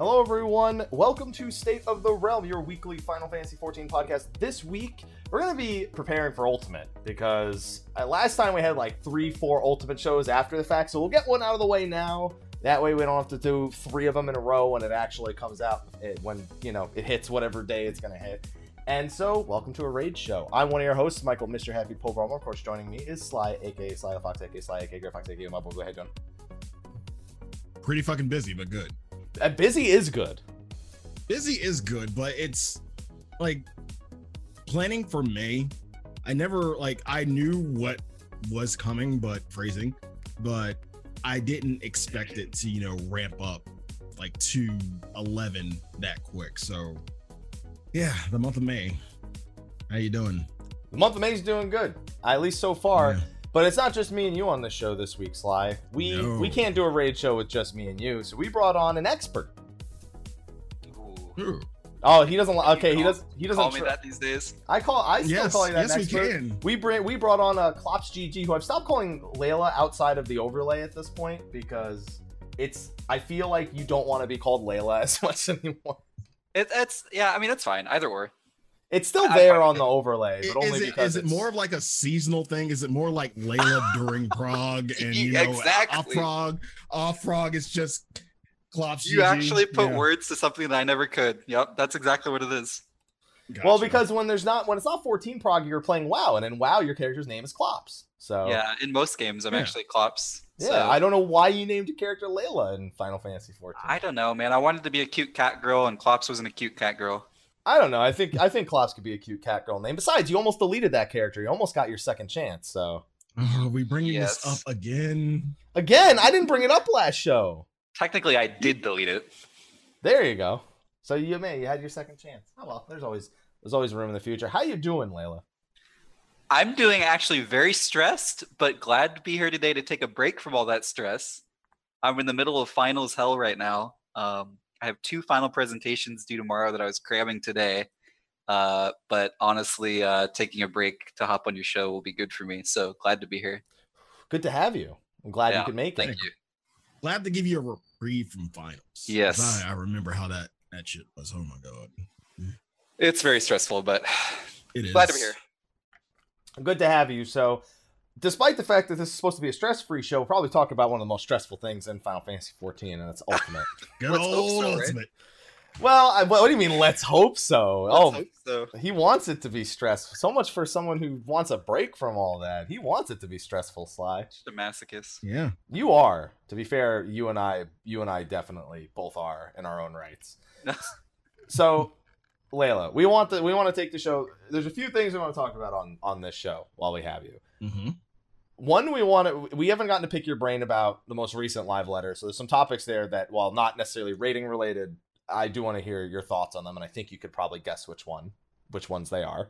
Hello, everyone. Welcome to State of the Realm, your weekly Final Fantasy XIV podcast. This week, we're going to be preparing for Ultimate because uh, last time we had like three, four Ultimate shows after the fact, so we'll get one out of the way now. That way, we don't have to do three of them in a row when it actually comes out, when, you know, it hits whatever day it's going to hit. And so, welcome to a raid show. I'm one of your hosts, Michael, Mr. Happy Pogrom. Of course, joining me is Sly, aka Sly the Fox, aka Sly, aka Grey Fox, aka boy. Go ahead, John. Pretty fucking busy, but good. Uh, busy is good. Busy is good, but it's like planning for May. I never like I knew what was coming, but phrasing, but I didn't expect it to, you know, ramp up like to 11 that quick. So yeah, the month of May. How you doing? The month of May's doing good, at least so far. Yeah. But it's not just me and you on the show this week, Sly. We No. we can't do a raid show with just me and you, so we brought on an expert. Ooh. Ooh. Oh, he doesn't. li- Okay, he call- does. He doesn't. Call me that these days. I call. I still Yes, call you that yes, an we expert. can. We bring. We brought on a Klops GG, who I've stopped calling Layla outside of the overlay at this point because it's. I feel like you don't want to be called Layla as much anymore. It, it's yeah. I mean, it's fine. Either or. It's still there fine on the overlay, but only it, because is it more of like a seasonal thing? Is it more like Layla during Prog and you know Exactly. off Prog? Off Prog is just Klops. You GG? actually put Yeah. words to something that I never could. Yep, that's exactly what it is. Well, because when there's not when it's not 14 prog, you're playing WoW, and in WoW your character's name is Klops. So Yeah, in most games, I'm Yeah. actually Klops. Yeah, so- I don't know why you named your character Layla in Final Fantasy 14. I don't know, man. I wanted to be a cute cat girl, and Klops wasn't a cute cat girl. I don't know. I think I think Klops could be a cute cat girl name. Besides, you almost deleted that character. You almost got your second chance. So Oh, are we bringing Yes. this up again? again, I didn't bring it up last show. Technically, I did delete it. There you go. So you may you had your second chance. Oh well, there's always there's always room in the future. How you doing, Layla? I'm doing actually very stressed, but glad to be here today to take a break from all that stress. I'm in the middle of finals hell right now. Um, I have two final presentations due tomorrow that I was cramming today. Uh, but honestly, uh, taking a break to hop on your show will be good for me. So glad to be here. Good to have you. I'm glad you could make it. Thank it. you. Glad to give you a reprieve from finals. Yes. I, I remember how that that shit was. Oh my god, It's very stressful, but it is. glad to be here. Good to have you. So, despite the fact that this is supposed to be a stress-free show, we'll probably talk about one of the most stressful things in Final Fantasy 14, and it's Ultimate. Good Let's old so, right? ultimate. well, I, what do you mean? Let's hope so. Let's oh, hope so. he wants it to be stressful. So much for someone who wants a break from all that. He wants it to be stressful. Sly, Just a masochist. Yeah. you are. To be fair, you and I, you and I definitely both are in our own rights. So, Layla, we want the we want to take the show. There's a few things we want to talk about on on this show while we have you. Mm-hmm. One, we want to we haven't gotten to pick your brain about the most recent live letter. So there's some topics there that, while not necessarily raiding related, I do want to hear your thoughts on them, and I think you could probably guess which one, which ones they are.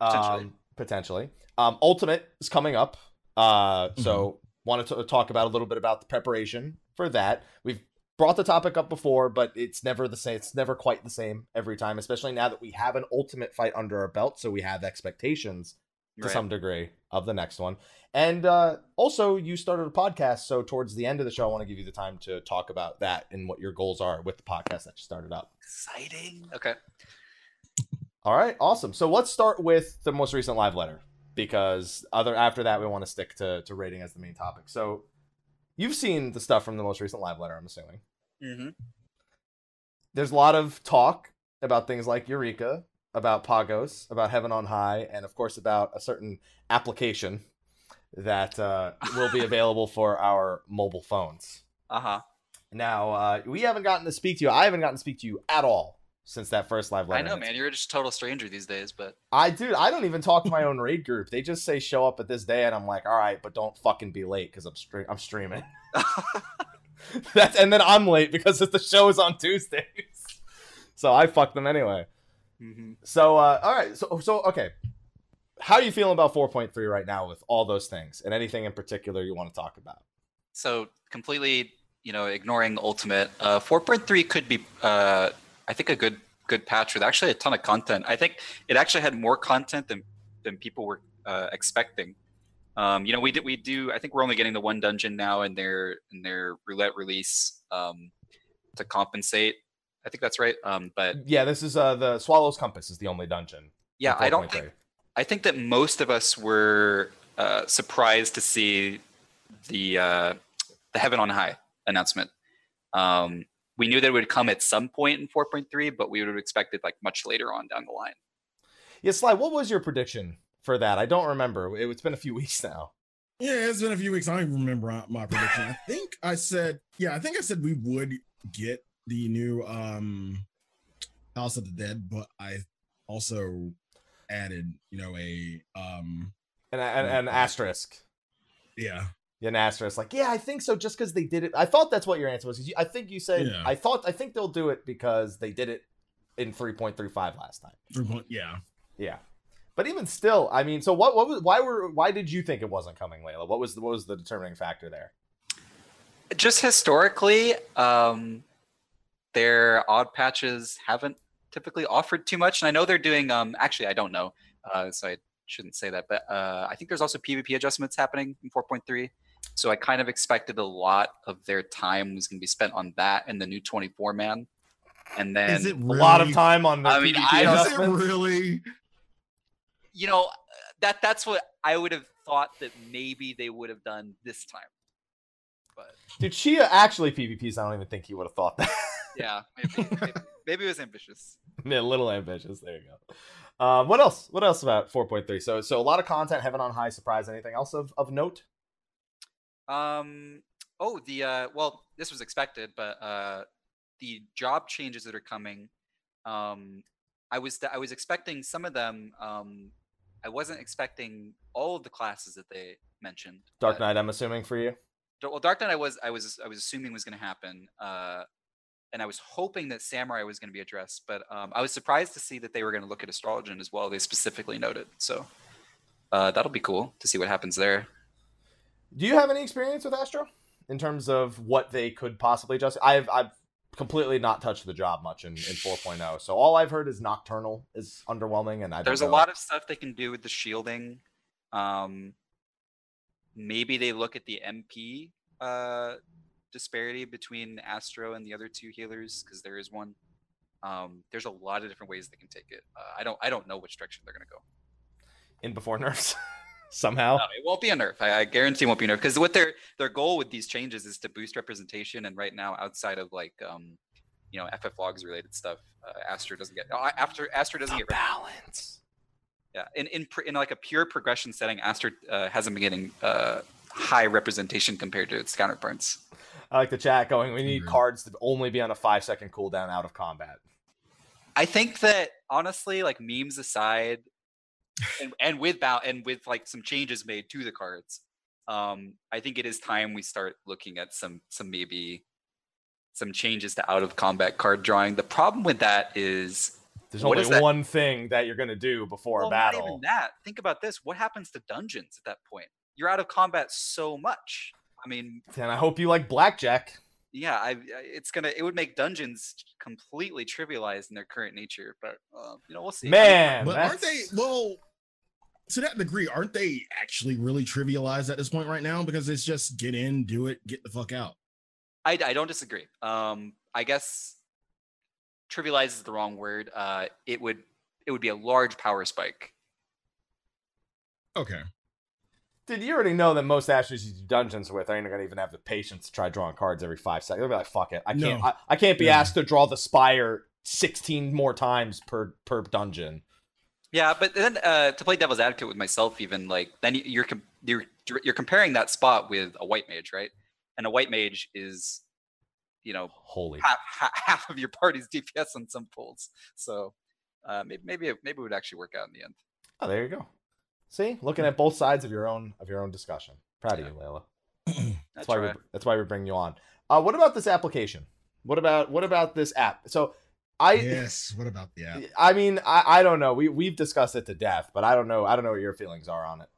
Potentially. Um, potentially. Um, Ultimate is coming up. Uh, so wanted to talk about a little bit about the preparation for that. We've brought the topic up before, but it's never the same. It's never quite the same every time, especially now that we have an Ultimate fight under our belt, so we have expectations to Right. some degree of the next one. And uh, also, you started a podcast, so towards the end of the show, I want to give you the time to talk about that and what your goals are with the podcast that you started up. Exciting. Okay. All right, awesome. So let's start with the most recent live letter because other after that we want to stick to to raiding as the main topic. So you've seen the stuff from the most recent live letter, I'm assuming. Mm-hmm. There's a lot of talk about things like Eureka, about Pagos, about Heaven on High, and of course about a certain application that uh, will be available for our mobile phones. Uh huh. Now, uh, we haven't gotten to speak to you. I haven't gotten to speak to you at all since that first live letter. I know, man. You're just a total stranger these days, but I dude, I don't even talk to my own raid group. They just say show up at this day, and I'm like, all right, but don't fucking be late because I'm stre- I'm streaming. That's and then I'm late because the show is on Tuesdays. So I fuck them anyway. Mhm. So uh, all right, so so okay, how are you feeling about 4.3 right now with all those things and anything in particular you want to talk about? so completely, you know, ignoring Ultimate, uh, 4.3 could be, uh, I think, a good good patch with actually a ton of content. I think it actually had more content than than people were uh, expecting. Um, you know, we did we do. I think we're only getting the one dungeon now in their in their roulette release um, to compensate I think that's right. Um, but Yeah, this is uh the Swallow's Compass is the only dungeon. yeah, I don't think I think that most of us were uh, surprised to see the uh, the Heaven on High announcement. Um, we knew that it would come at some point in 4.3, but we would have expected like much later on down the line. Yeah, Sly, what was your prediction for that? I don't remember. It, it's been a few weeks now. Yeah, it's been a few weeks. I don't even remember uh, my prediction. I think I said, yeah, I think I said we would get the new um House of the Dead, but I also added, you know, a um And an, and asterisk. yeah. Yeah, an asterisk. Like, yeah, I think so. Just because they did it, I thought that's what your answer was. 'cause you, I think you said, Yeah. I thought, I think they'll do it because they did it in three point three five last time. three Yeah. Yeah, but even still, I mean, so what? What was? Why were? Why did you think it wasn't coming, Layla? What was? The, what was the determining factor there? Just historically, um, their odd patches haven't typically offered too much, and I know they're doing. Um, actually, I don't know, uh, so I shouldn't say that. But uh, I think there's also PvP adjustments happening in 4.3. So I kind of expected a lot of their time was going to be spent on that and the new 24 man, and then Is it A lot of time on the I mean, PvP I don't- Is it really? you know that that's what I would have thought that maybe they would have done this time. But Dude, Chia actually PvPs. I don't even think he would have thought that. yeah, maybe, maybe, maybe it was ambitious. a little ambitious. There you go. Um, what else? What else about 4.3? So, so a lot of content. Heaven on high. Surprise. Anything else of, of note? Um. Oh, the uh. Well, this was expected, but uh, the job changes that are coming. Um, I was I was expecting some of them. Um, I wasn't expecting all of the classes that they mentioned. Dark Knight. I'm assuming for you. Well, Dark Knight, I was I was I was assuming was going to happen. Uh, and I was hoping that Samurai was going to be addressed, but um, I was surprised to see that they were going to look at Astrologian as well. They specifically noted, so uh, that'll be cool to see what happens there. Do you have any experience with Astro in terms of what they could possibly adjust? I've I've completely not touched the job much in, in 4.0. So all I've heard is Nocturnal is underwhelming, and I don't There's a lot of stuff they can do with the shielding. Um, maybe they look at the MP uh, disparity between Astro and the other two healers because there is one. Um, there's a lot of different ways they can take it. Uh, I don't I don't know which direction they're going to go. in before nerfs somehow. No, it won't be a nerf. I, I guarantee it won't be a nerf because what their their goal with these changes is to boost representation. And right now, outside of like um, you know, FF logs related stuff, uh, Astro doesn't get uh, after Astro doesn't The get. balance. Yeah, in in in like a pure progression setting, Astro uh, hasn't been getting uh high representation compared to its counterparts. I like the chat going. We need Agreed. cards to only be on a five second cooldown out of combat. I think that honestly, like memes aside, and, and with bow and with like some changes made to the cards, um, I think it is time we start looking at some some maybe some changes to out of combat card drawing. The problem with that is There's What only is one thing that you're gonna do before well, a not battle. even that. Think about this: what happens to dungeons at that point? You're out of combat so much. I mean, And I hope you like blackjack. yeah, I, I- it's gonna it would make dungeons completely trivialized in their current nature. But uh, you know, we'll see. Man, But aren't they well to that degree, aren't they actually really trivialized at this point right now? Because it's just get in, do it, get the fuck out. I, I don't disagree. Um, I guess trivialize is the wrong word. Uh, it would it would be a large power spike. Okay. Dude, you already know that most actors you do dungeons with I ain't gonna even have the patience to try drawing cards every five seconds. They'll be like, "Fuck it, I can't. No. I, I can't be Yeah. asked to draw the spire sixteen more times per per dungeon." Yeah, but then uh, to play devil's advocate with myself, even like then you- you're com- you're you're comparing that spot with a white mage, right? And a white mage is, you know, Holy, half half, half of your party's DPS on some pulls. So uh, maybe maybe it, maybe it would actually work out in the end. oh, there you go. See, looking at both sides of your own of your own discussion. Proud of you, Layla. I That's why we, that's why we bring you on. Uh, what about this application? What about what about this app? So, I yes. What about the app? I mean I, I don't know. We we've discussed it to death, but I don't know. I don't know what your feelings are on it.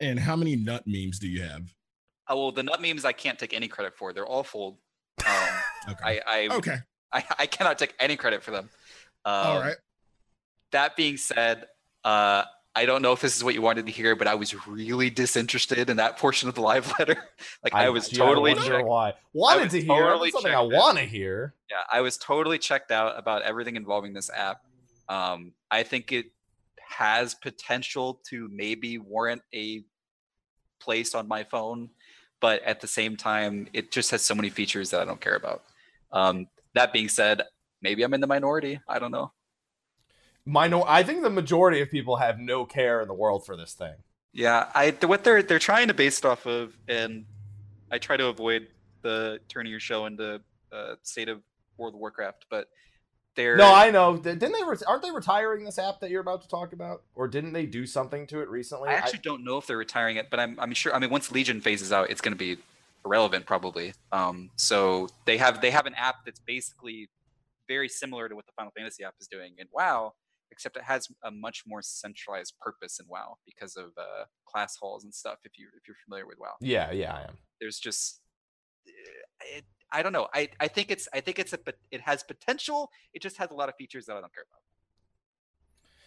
And how many nut memes do you have? Oh, well, the nut memes I can't take any credit for. They're all full. Um, Okay. I I, okay. I I cannot take any credit for them. Um, All right. That being said, uh, I don't know if this is what you wanted to hear, but I was really disinterested in that portion of the live letter. like I, was I totally wonder checked. why. Wanted was to hear totally something I want to hear. Yeah, I was totally checked out about everything involving this app. Um, I think it has potential to maybe warrant a place on my phone, but at the same time, it just has so many features that I don't care about. Um, that being said, maybe I'm in the minority. I don't know. Minor I think the majority of people have no care in the world for this thing. Yeah, I what they're they're trying to base it off of, and I try to avoid the turning your show into uh, state of World of Warcraft, but they're No, I know. Didn't they? Re- aren't they retiring this app that you're about to talk about, or didn't they do something to it recently? I actually don't know if they're retiring it, but I'm I'm sure. I mean, once Legion phases out, it's going to be irrelevant probably. Um, so they have they have an app that's basically very similar to what the Final Fantasy app is doing and WoW, except it has a much more centralized purpose in WoW because of uh, class halls and stuff. If you if you're familiar with WoW, yeah, yeah, I am. there's just it, I don't know. I, I think it's I think it's a but it has potential. It just has a lot of features that I don't care about.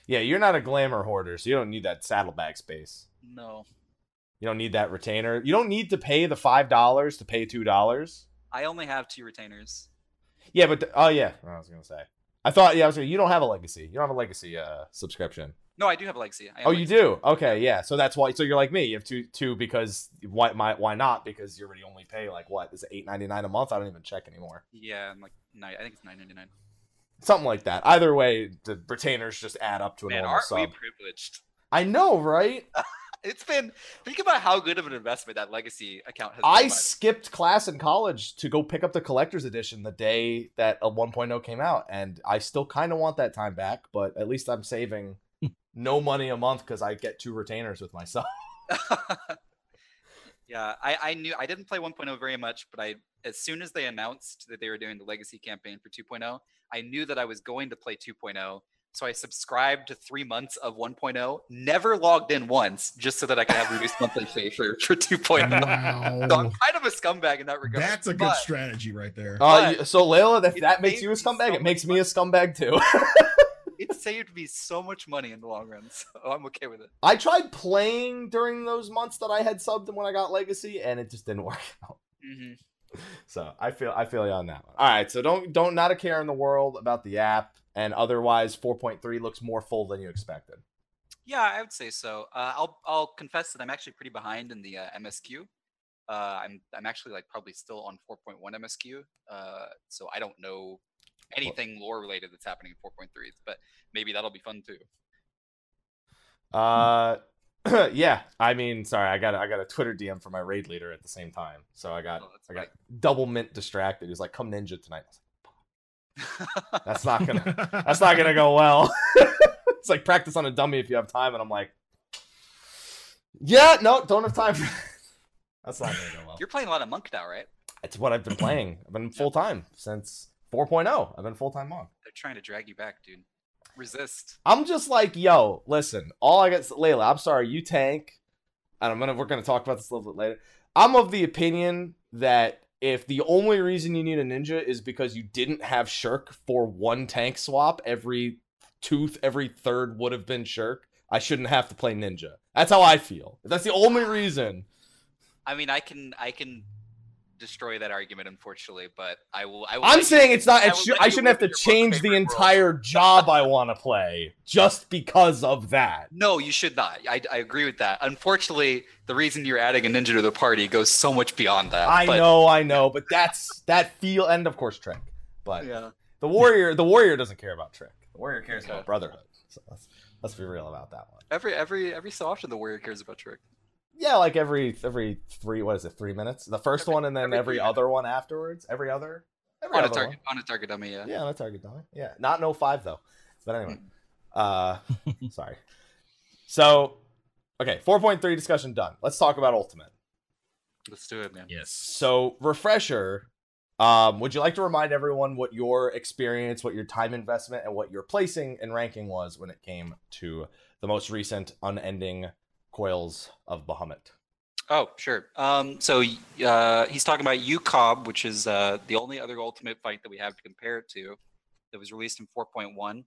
Yeah, you're not a glamour hoarder, so you don't need that saddlebag space. No, You don't need that retainer. You don't need to pay the five dollars to pay two dollars. I only have two retainers. Yeah, but th- oh yeah, I was gonna say. I thought yeah, I was gonna, you don't have a legacy. You don't have a legacy uh subscription. No, I do have a legacy. Oh, you legacy. do? Okay, yeah. So that's why. So you're like me. You have two, two because why? My, why not? Because you already only pay like what? Is it eight ninety nine a month? I don't even check anymore. Yeah, I'm like nine. I think it's nine ninety nine. Something like that. Either way, the retainers just add up to an Man, normal aren't sub. we privileged? I know, right? It's been think about how good of an investment that legacy account has. Been. I skipped class in college to go pick up the collector's edition the day that a 1.0 came out, and I still kind of want that time back. But at least I'm saving no money a month because I get two retainers with myself. yeah, I, I knew I didn't play 1.0 very much, but I as soon as they announced that they were doing the legacy campaign for 2.0, I knew that I was going to play 2.0. So I subscribed to three months of 1.0, never logged in once, just so that I could have reduced monthly fee for, for 2.0. So I'm kind of a scumbag in that regard. That's a good but strategy right there. Uh, But so Layla, if that makes you a me so scumbag, it makes me a scumbag too. It saved me so much money in the long run, so I'm okay with it. I tried playing during those months that I had subbed and when I got Legacy, and it just didn't work out. hmm So I feel I feel you on that one. All right, so don't don't not a care in the world about the app, and otherwise 4.3 looks more full than you expected. Yeah, I would say so. Uh, I'll I'll confess that I'm actually pretty behind in the uh, MSQ. Uh, I'm I'm actually like probably still on 4.1 MSQ. Uh, so I don't know anything lore related that's happening in 4.3, but maybe that'll be fun too. Uh, yeah. I mean, sorry, I got a- I got a Twitter DM from my raid leader at the same time, so I got Oh, I got double mint distracted. He's like, "Come ninja tonight." I was like, That's not gonna that's not gonna go well. it's like practice on a dummy if you have time, and I'm like, yeah, no, don't have time. For that's not gonna go well. You're playing a lot of Monk now, right? It's what I've been playing. I've been full time since 4.0. I've been full time monk. They're trying to drag you back, dude. Resist. I'm just like, yo, listen. All I got, Layla. I'm sorry, you tank, and I'm gonna we're gonna talk about this a little bit later. I'm of the opinion that if the only reason you need a ninja is because you didn't have Shirk for one tank swap, every tooth, every third would have been Shirk. I shouldn't have to play ninja. That's how I feel. If that's the only reason. I mean, I can I can destroy that argument, unfortunately, but I will. I will I'm let you- saying it's not. I It will I shouldn't have to in your most change the favorite world. entire job I want to play just because of that. No, you should not. I, I agree with that. Unfortunately, the reason you're adding a ninja to the party goes so much beyond that. I but- know, I know, but that's that feel, and of course Trick. But Yeah. the warrior, the warrior doesn't care about Trick. The warrior cares Okay. about brotherhood. So let's let's be real about that one. Every every every so often, the warrior cares about Trick. Yeah, like every every three, what is it, three minutes? The first Every- one, and then every every three other one afterwards. Every other, every On a other target on a target dummy. Yeah. Yeah, on a target dummy. Yeah, not no five though. But anyway, uh, sorry. So, okay, four point three discussion done. Let's talk about Ultimate. Let's do it, man. Yes. So, refresher, um, would you like to remind everyone what your experience, what your time investment, and what your placing and ranking was when it came to the most recent unending coils of Bahamut? Oh, sure. Um, so uh, he's talking about UCOB, which is uh, the only other ultimate fight that we have to compare it to that was released in 4.1.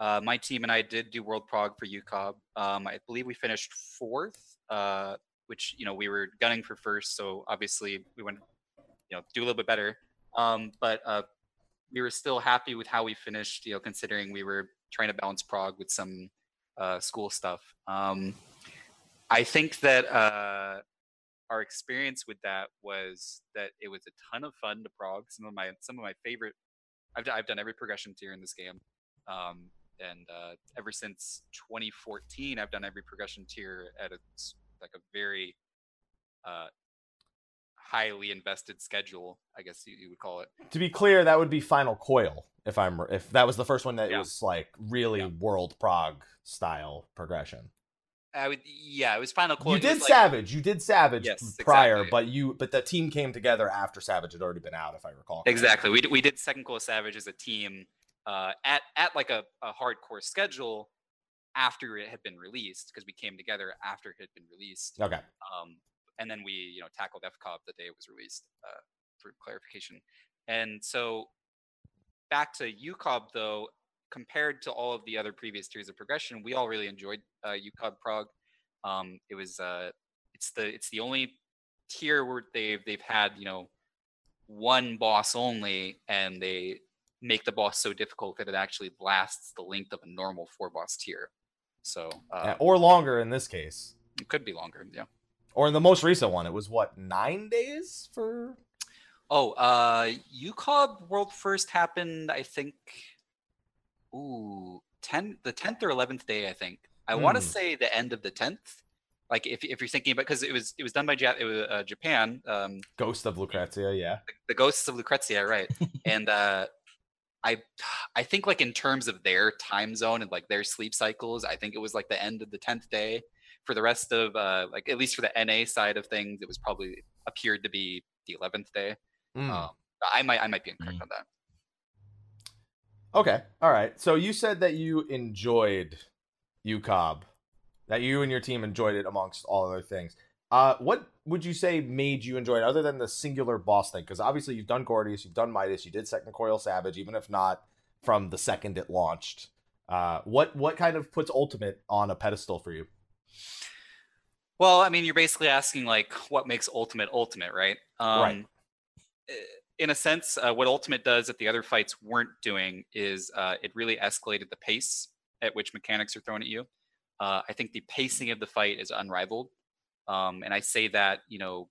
uh, my team and I did do World Prog for UCOB. Um, I believe we finished fourth, uh, which you know we were gunning for first, so obviously we went, you know, do a little bit better. Um, but uh, we were still happy with how we finished, you know, considering we were trying to balance Prog with some uh, school stuff. I think that uh, our experience with that was that it was a ton of fun to prog. Some of my some of my favorite. I've I've done every progression tier in this game, um, and uh, ever since 2014, I've done every progression tier at a like a very uh, highly invested schedule. I guess you, you, would call it. To be clear, that would be Final Coil. If I'm if that was the first one that yeah. was like really yeah. world prog style progression. I would, yeah, it was Final Coil. You did like, Savage. You did Savage yes, prior, exactly. but you, but the team came together after Savage had already been out, if I recall. Exactly. We we did Second Coil Savage as a team uh, at at like a, a hardcore schedule after it had been released because we came together after it had been released. Okay. Um, and then we you know tackled FCOB the day it was released uh, for clarification. And so back to UCOB though, compared to all of the other previous tiers of progression, we all really enjoyed uh, UCOB Prog. Um, it was uh, it's the it's the only tier where they've they've had you know one boss only, and they make the boss so difficult that it actually lasts the length of a normal four boss tier. So uh, yeah, or longer in this case. It could be longer, yeah. Or in the most recent one, it was what nine days for. Oh, uh, UCOB World First happened, I think, ooh, 10 the 10th or 11th day i think. I mm. want to say the end of the 10th like if, if you're thinking about because it was it was done by it was, uh, japan um, ghost of lucrezia yeah. The, the ghosts of lucrezia right. And uh i i think like in terms of their time zone and like their sleep cycles i think it was like the end of the 10th day. For the rest of uh like at least for the na side of things it was probably appeared to be the 11th day. Mm. um, i might i might be incorrect mm. on that Okay. All right. So you said that you enjoyed UCOB, that you and your team enjoyed it amongst all other things. Uh, what would you say made you enjoy it other than the singular boss thing? Because obviously you've done Gordias, you've done Midas, you did Second Coil Savage, even if not from the second it launched. Uh, what what kind of puts Ultimate on a pedestal for you? Well, I mean, you're basically asking like what makes Ultimate Ultimate, right? Um, right. Eh, in a sense, uh, what Ultimate does that the other fights weren't doing is uh, it really escalated the pace at which mechanics are thrown at you. Uh, I think the pacing of the fight is unrivaled, um, and I say that you know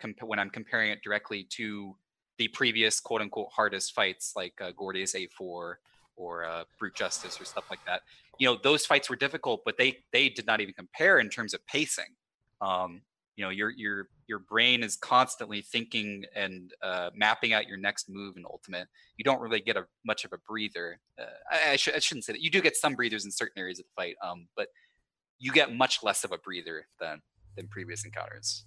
comp- when I'm comparing it directly to the previous quote unquote hardest fights like uh, Gordias A4 or uh, Brute Justice or stuff like that. You know those fights were difficult, but they they did not even compare in terms of pacing. Um, you know your your your brain is constantly thinking and uh, mapping out your next move in ultimate. You don't really get a much of a breather uh, I, I, sh- I, shouldn't say that. You do get some breathers in certain areas of the fight um, but you get much less of a breather than than previous encounters.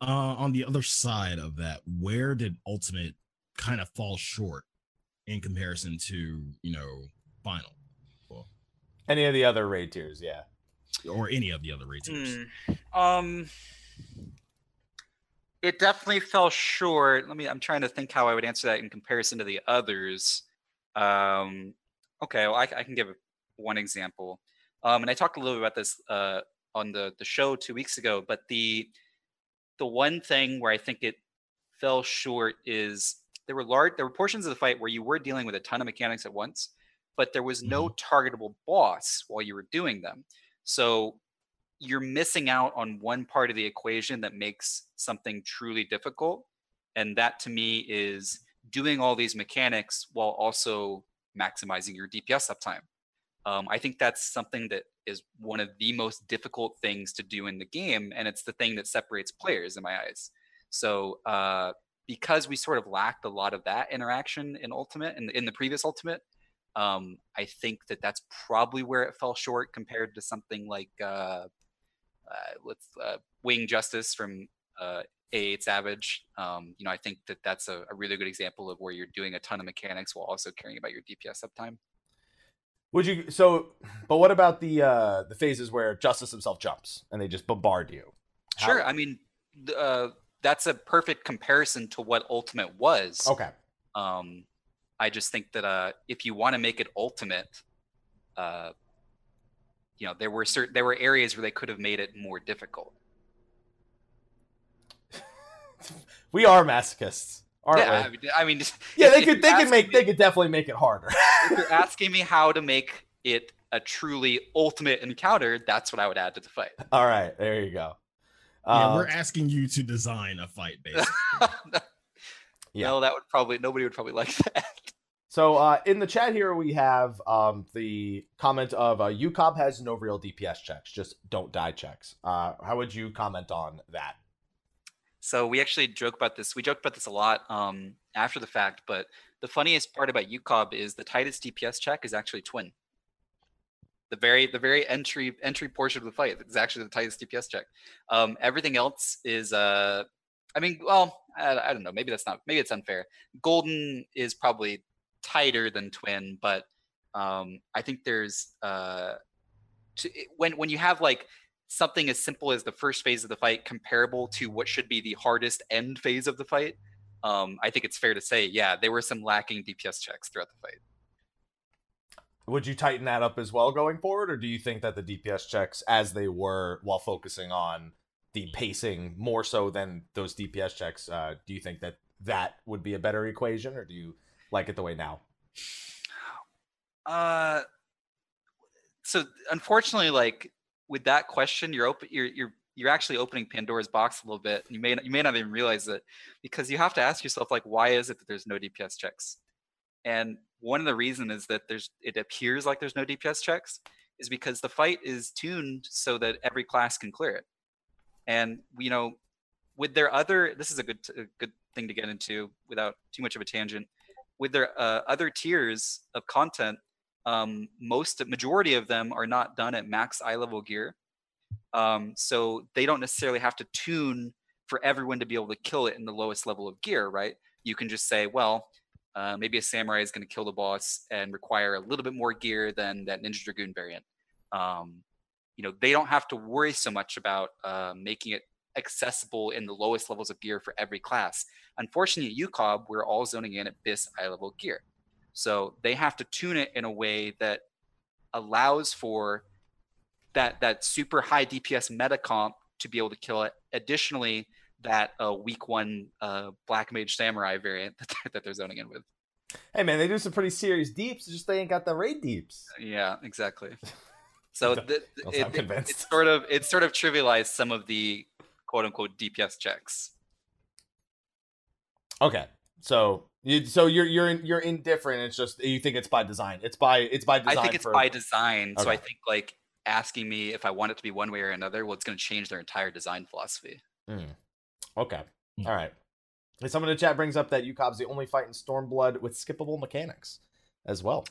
Uh, on the other side of that where did ultimate kind of fall short in comparison to you know final? Well, any of the other raid tiers yeah or any of the other ratings? Mm, um, it definitely fell short. Let me. I'm trying to think how I would answer that in comparison to the others. Um, okay, well, I, I can give one example. Um, and I talked a little bit about this uh, on the the show two weeks ago. But the the one thing where I think it fell short is there were large there were portions of the fight where you were dealing with a ton of mechanics at once, but there was no mm-hmm. targetable boss while you were doing them. So you're missing out on one part of the equation that makes something truly difficult. And that to me is doing all these mechanics while also maximizing your DPS uptime. Um, I think that's something that is one of the most difficult things to do in the game, and it's the thing that separates players in my eyes. So, uh, because we sort of lacked a lot of that interaction in Ultimate and in, in the previous Ultimate, um, I think that that's probably where it fell short compared to something like uh, uh, let's uh, Wing Justice from uh, A8 Savage. Um, you know, I think that that's a, a, really good example of where you're doing a ton of mechanics while also caring about your DPS uptime. Would you so? But what about the uh, the phases where Justice himself jumps and they just bombard you? How- sure, I mean, uh, that's a perfect comparison to what Ultimate was. Okay. Um, I just think that uh, if you want to make it ultimate, uh, you know, there were certain there were areas where they could have made it more difficult. we are masochists, aren't yeah, we? I mean, I mean, yeah, if- they could they could make me- they could definitely make it harder. if you're asking me how to make it a truly ultimate encounter, that's what I would add to the fight. All right, there you go. yeah, Um, we're asking you to design a fight, basically. Yeah. No, that would probably nobody would probably like that. So uh, in the chat here we have um, the comment of uh, UCOB has no real DPS checks, just don't die checks. Uh, how would you comment on that? So we actually joke about this. We joked about this a lot um, after the fact, but the funniest part about UCOB is the tightest DPS check is actually twin. The very the very entry entry portion of the fight is actually the tightest DPS check. Um, everything else is uh, I mean, well, I, I don't know. Maybe that's not. Maybe it's unfair. Golden is probably tighter than twin, but um, I think there's uh, to, when when you have like something as simple as the first phase of the fight comparable to what should be the hardest end phase of the fight, um, I think it's fair to say, yeah, there were some lacking DPS checks throughout the fight. Would you tighten that up as well going forward, or do you think that the DPS checks, as they were while focusing on the pacing more so than those DPS checks, uh, do you think that that would be a better equation, or do you like it the way now? Uh, so unfortunately, like with that question, you're open. You're you're you're actually opening Pandora's box a little bit. You may you may not even realize it because you have to ask yourself like, why is it that there's no DPS checks? And one of the reasons is that there's it appears like there's no DPS checks is because the fight is tuned so that every class can clear it. And you know, with their other, this is a good a good thing to get into without too much of a tangent. With their uh, other tiers of content, um, most majority of them are not done at max i level gear. Um, so they don't necessarily have to tune for everyone to be able to kill it in the lowest level of gear right? You can just say well uh, maybe a samurai is going to kill the boss and require a little bit more gear than that ninja dragoon variant. Um, you know they don't have to worry so much about uh, making it accessible in the lowest levels of gear for every class unfortunately at ucob we're all zoning in at bis i level gear so they have to tune it in a way that allows for that that super high DPS meta comp to be able to kill it. Additionally, that uh, week one uh, Black Mage Samurai variant that they're, that they're zoning in with. Hey man, they do some pretty serious deeps. Just they ain't got the raid deeps. Yeah, exactly. So Don't- the, don't it, it- sort of it's sort of trivialized some of the quote unquote DPS checks. Okay, so you so you're you're you're indifferent. It's just you think it's by design. It's by it's by design. I think it's for, by design. So I think like asking me if I want it to be one way or another, well, it's going to change their entire design philosophy. Mm. Okay, Mm. all right. And someone in the chat brings up that UCOB's the only fight in Stormblood with skippable mechanics as well.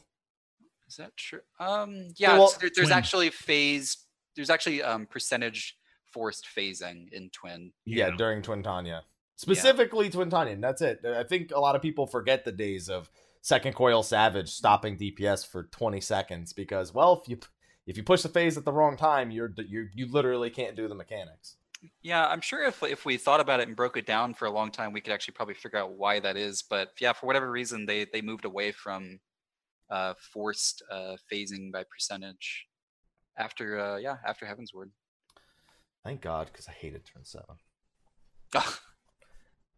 Is that true? Um, yeah, well, so there, there's Twin. actually phase. There's actually um, percentage forced phasing in Twin. Yeah, during Twintania. Specifically Twintania. and That's it. I think a lot of people forget the days of Second Coil Savage stopping DPS for 20 seconds because, well, if you if you push the phase at the wrong time, you're you you literally can't do the mechanics. Yeah, I'm sure if if we thought about it and broke it down for a long time, we could actually probably figure out why that is. But yeah, for whatever reason, they they moved away from uh, forced uh, phasing by percentage after uh, yeah after Heavensward. Thank God, because I hated Turn Seven.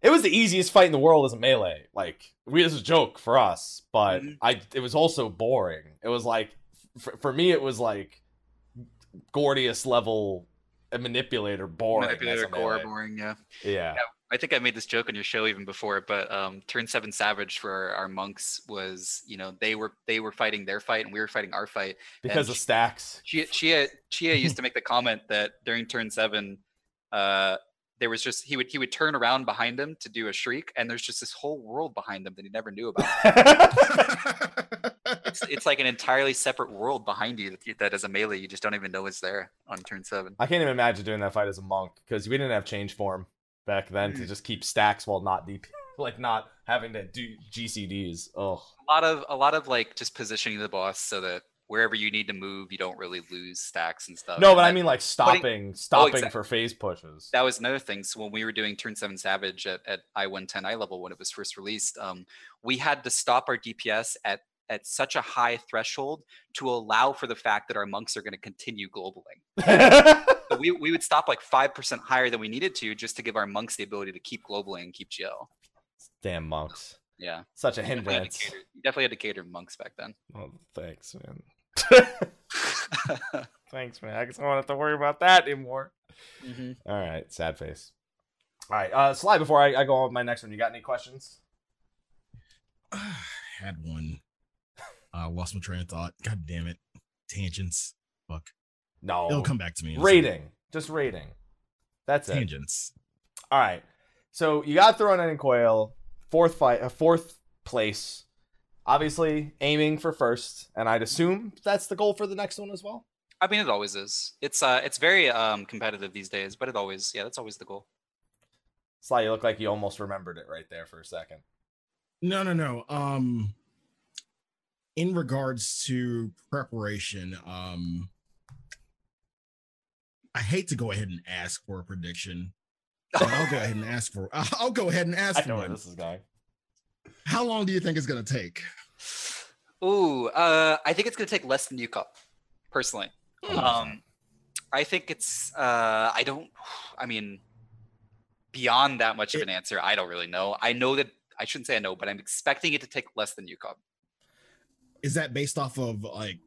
It was the easiest fight in the world as a melee. Like we, this is a joke for us, but Mhm. I it was also boring. It was like for, for me, it was like Gordias level manipulator boring. Manipulator core boring. Yeah, Yeah. I think I made this joke on your show even before, but um, turn seven savage for our, our monks was you know they were they were fighting their fight and we were fighting our fight. because And of stacks. Chia Chia, Chia used to make the comment that during turn seven, uh, there was just he would he would turn around behind him to do a shriek, and there's just this whole world behind him that he never knew about. It's it's like an entirely separate world behind you that, you- that as a melee you just don't even know is there on turn seven. I can't even imagine doing that fight as a monk because we didn't have change form back then to Mm. just keep stacks while not DP, like not having to do GCDs. Oh, A lot of a lot of like just positioning the boss so that wherever you need to move, you don't really lose stacks and stuff. No, And but I mean like stopping, stopping exact- for phase pushes. that was another thing. So when we were doing Turn Seven Savage at, at I one ten I level when it was first released, um, we had to stop our DPS at at such a high threshold to allow for the fact that our monks are going to continue globaling. So we, we would stop like five percent higher than we needed to just to give our monks the ability to keep globaling and keep GL. Damn monks. Yeah, Such a definitely had, hindrance. to cater, definitely had to cater monks back then. Oh, thanks, man. thanks, man. I guess I don't have to worry about that anymore. Mhm. All right, sad face. All right, uh, Sly. Before I, I go on with my next one, you got any questions? had one. Uh, lost my train of thought. God damn it. Tangents. Fuck. No. It'll come back to me. in a second. raiding, just raiding. That's it. Tangents. All right. So you got thrown in Quail, fourth fight, uh, fourth place. Obviously aiming for first, and I'd assume that's the goal for the next one as well. I mean, it always is. It's uh, it's very um competitive these days, but it always, yeah, that's always the goal. Sly, you look like you almost remembered it right there for a second. No, no, no. Um, in regards to preparation, um, I hate to go ahead and ask for a prediction. I'll go ahead and ask for. I'll go ahead and ask I for know where one. this is going. How long do you think it's gonna take? Ooh, uh, I think it's gonna take less than UCOB, personally. Hmm. Um, I think it's. Uh, I don't. I mean, beyond that much of an answer, I don't really know. I know that I shouldn't say I know, but I'm expecting it to take less than UCOB. Is that based off of like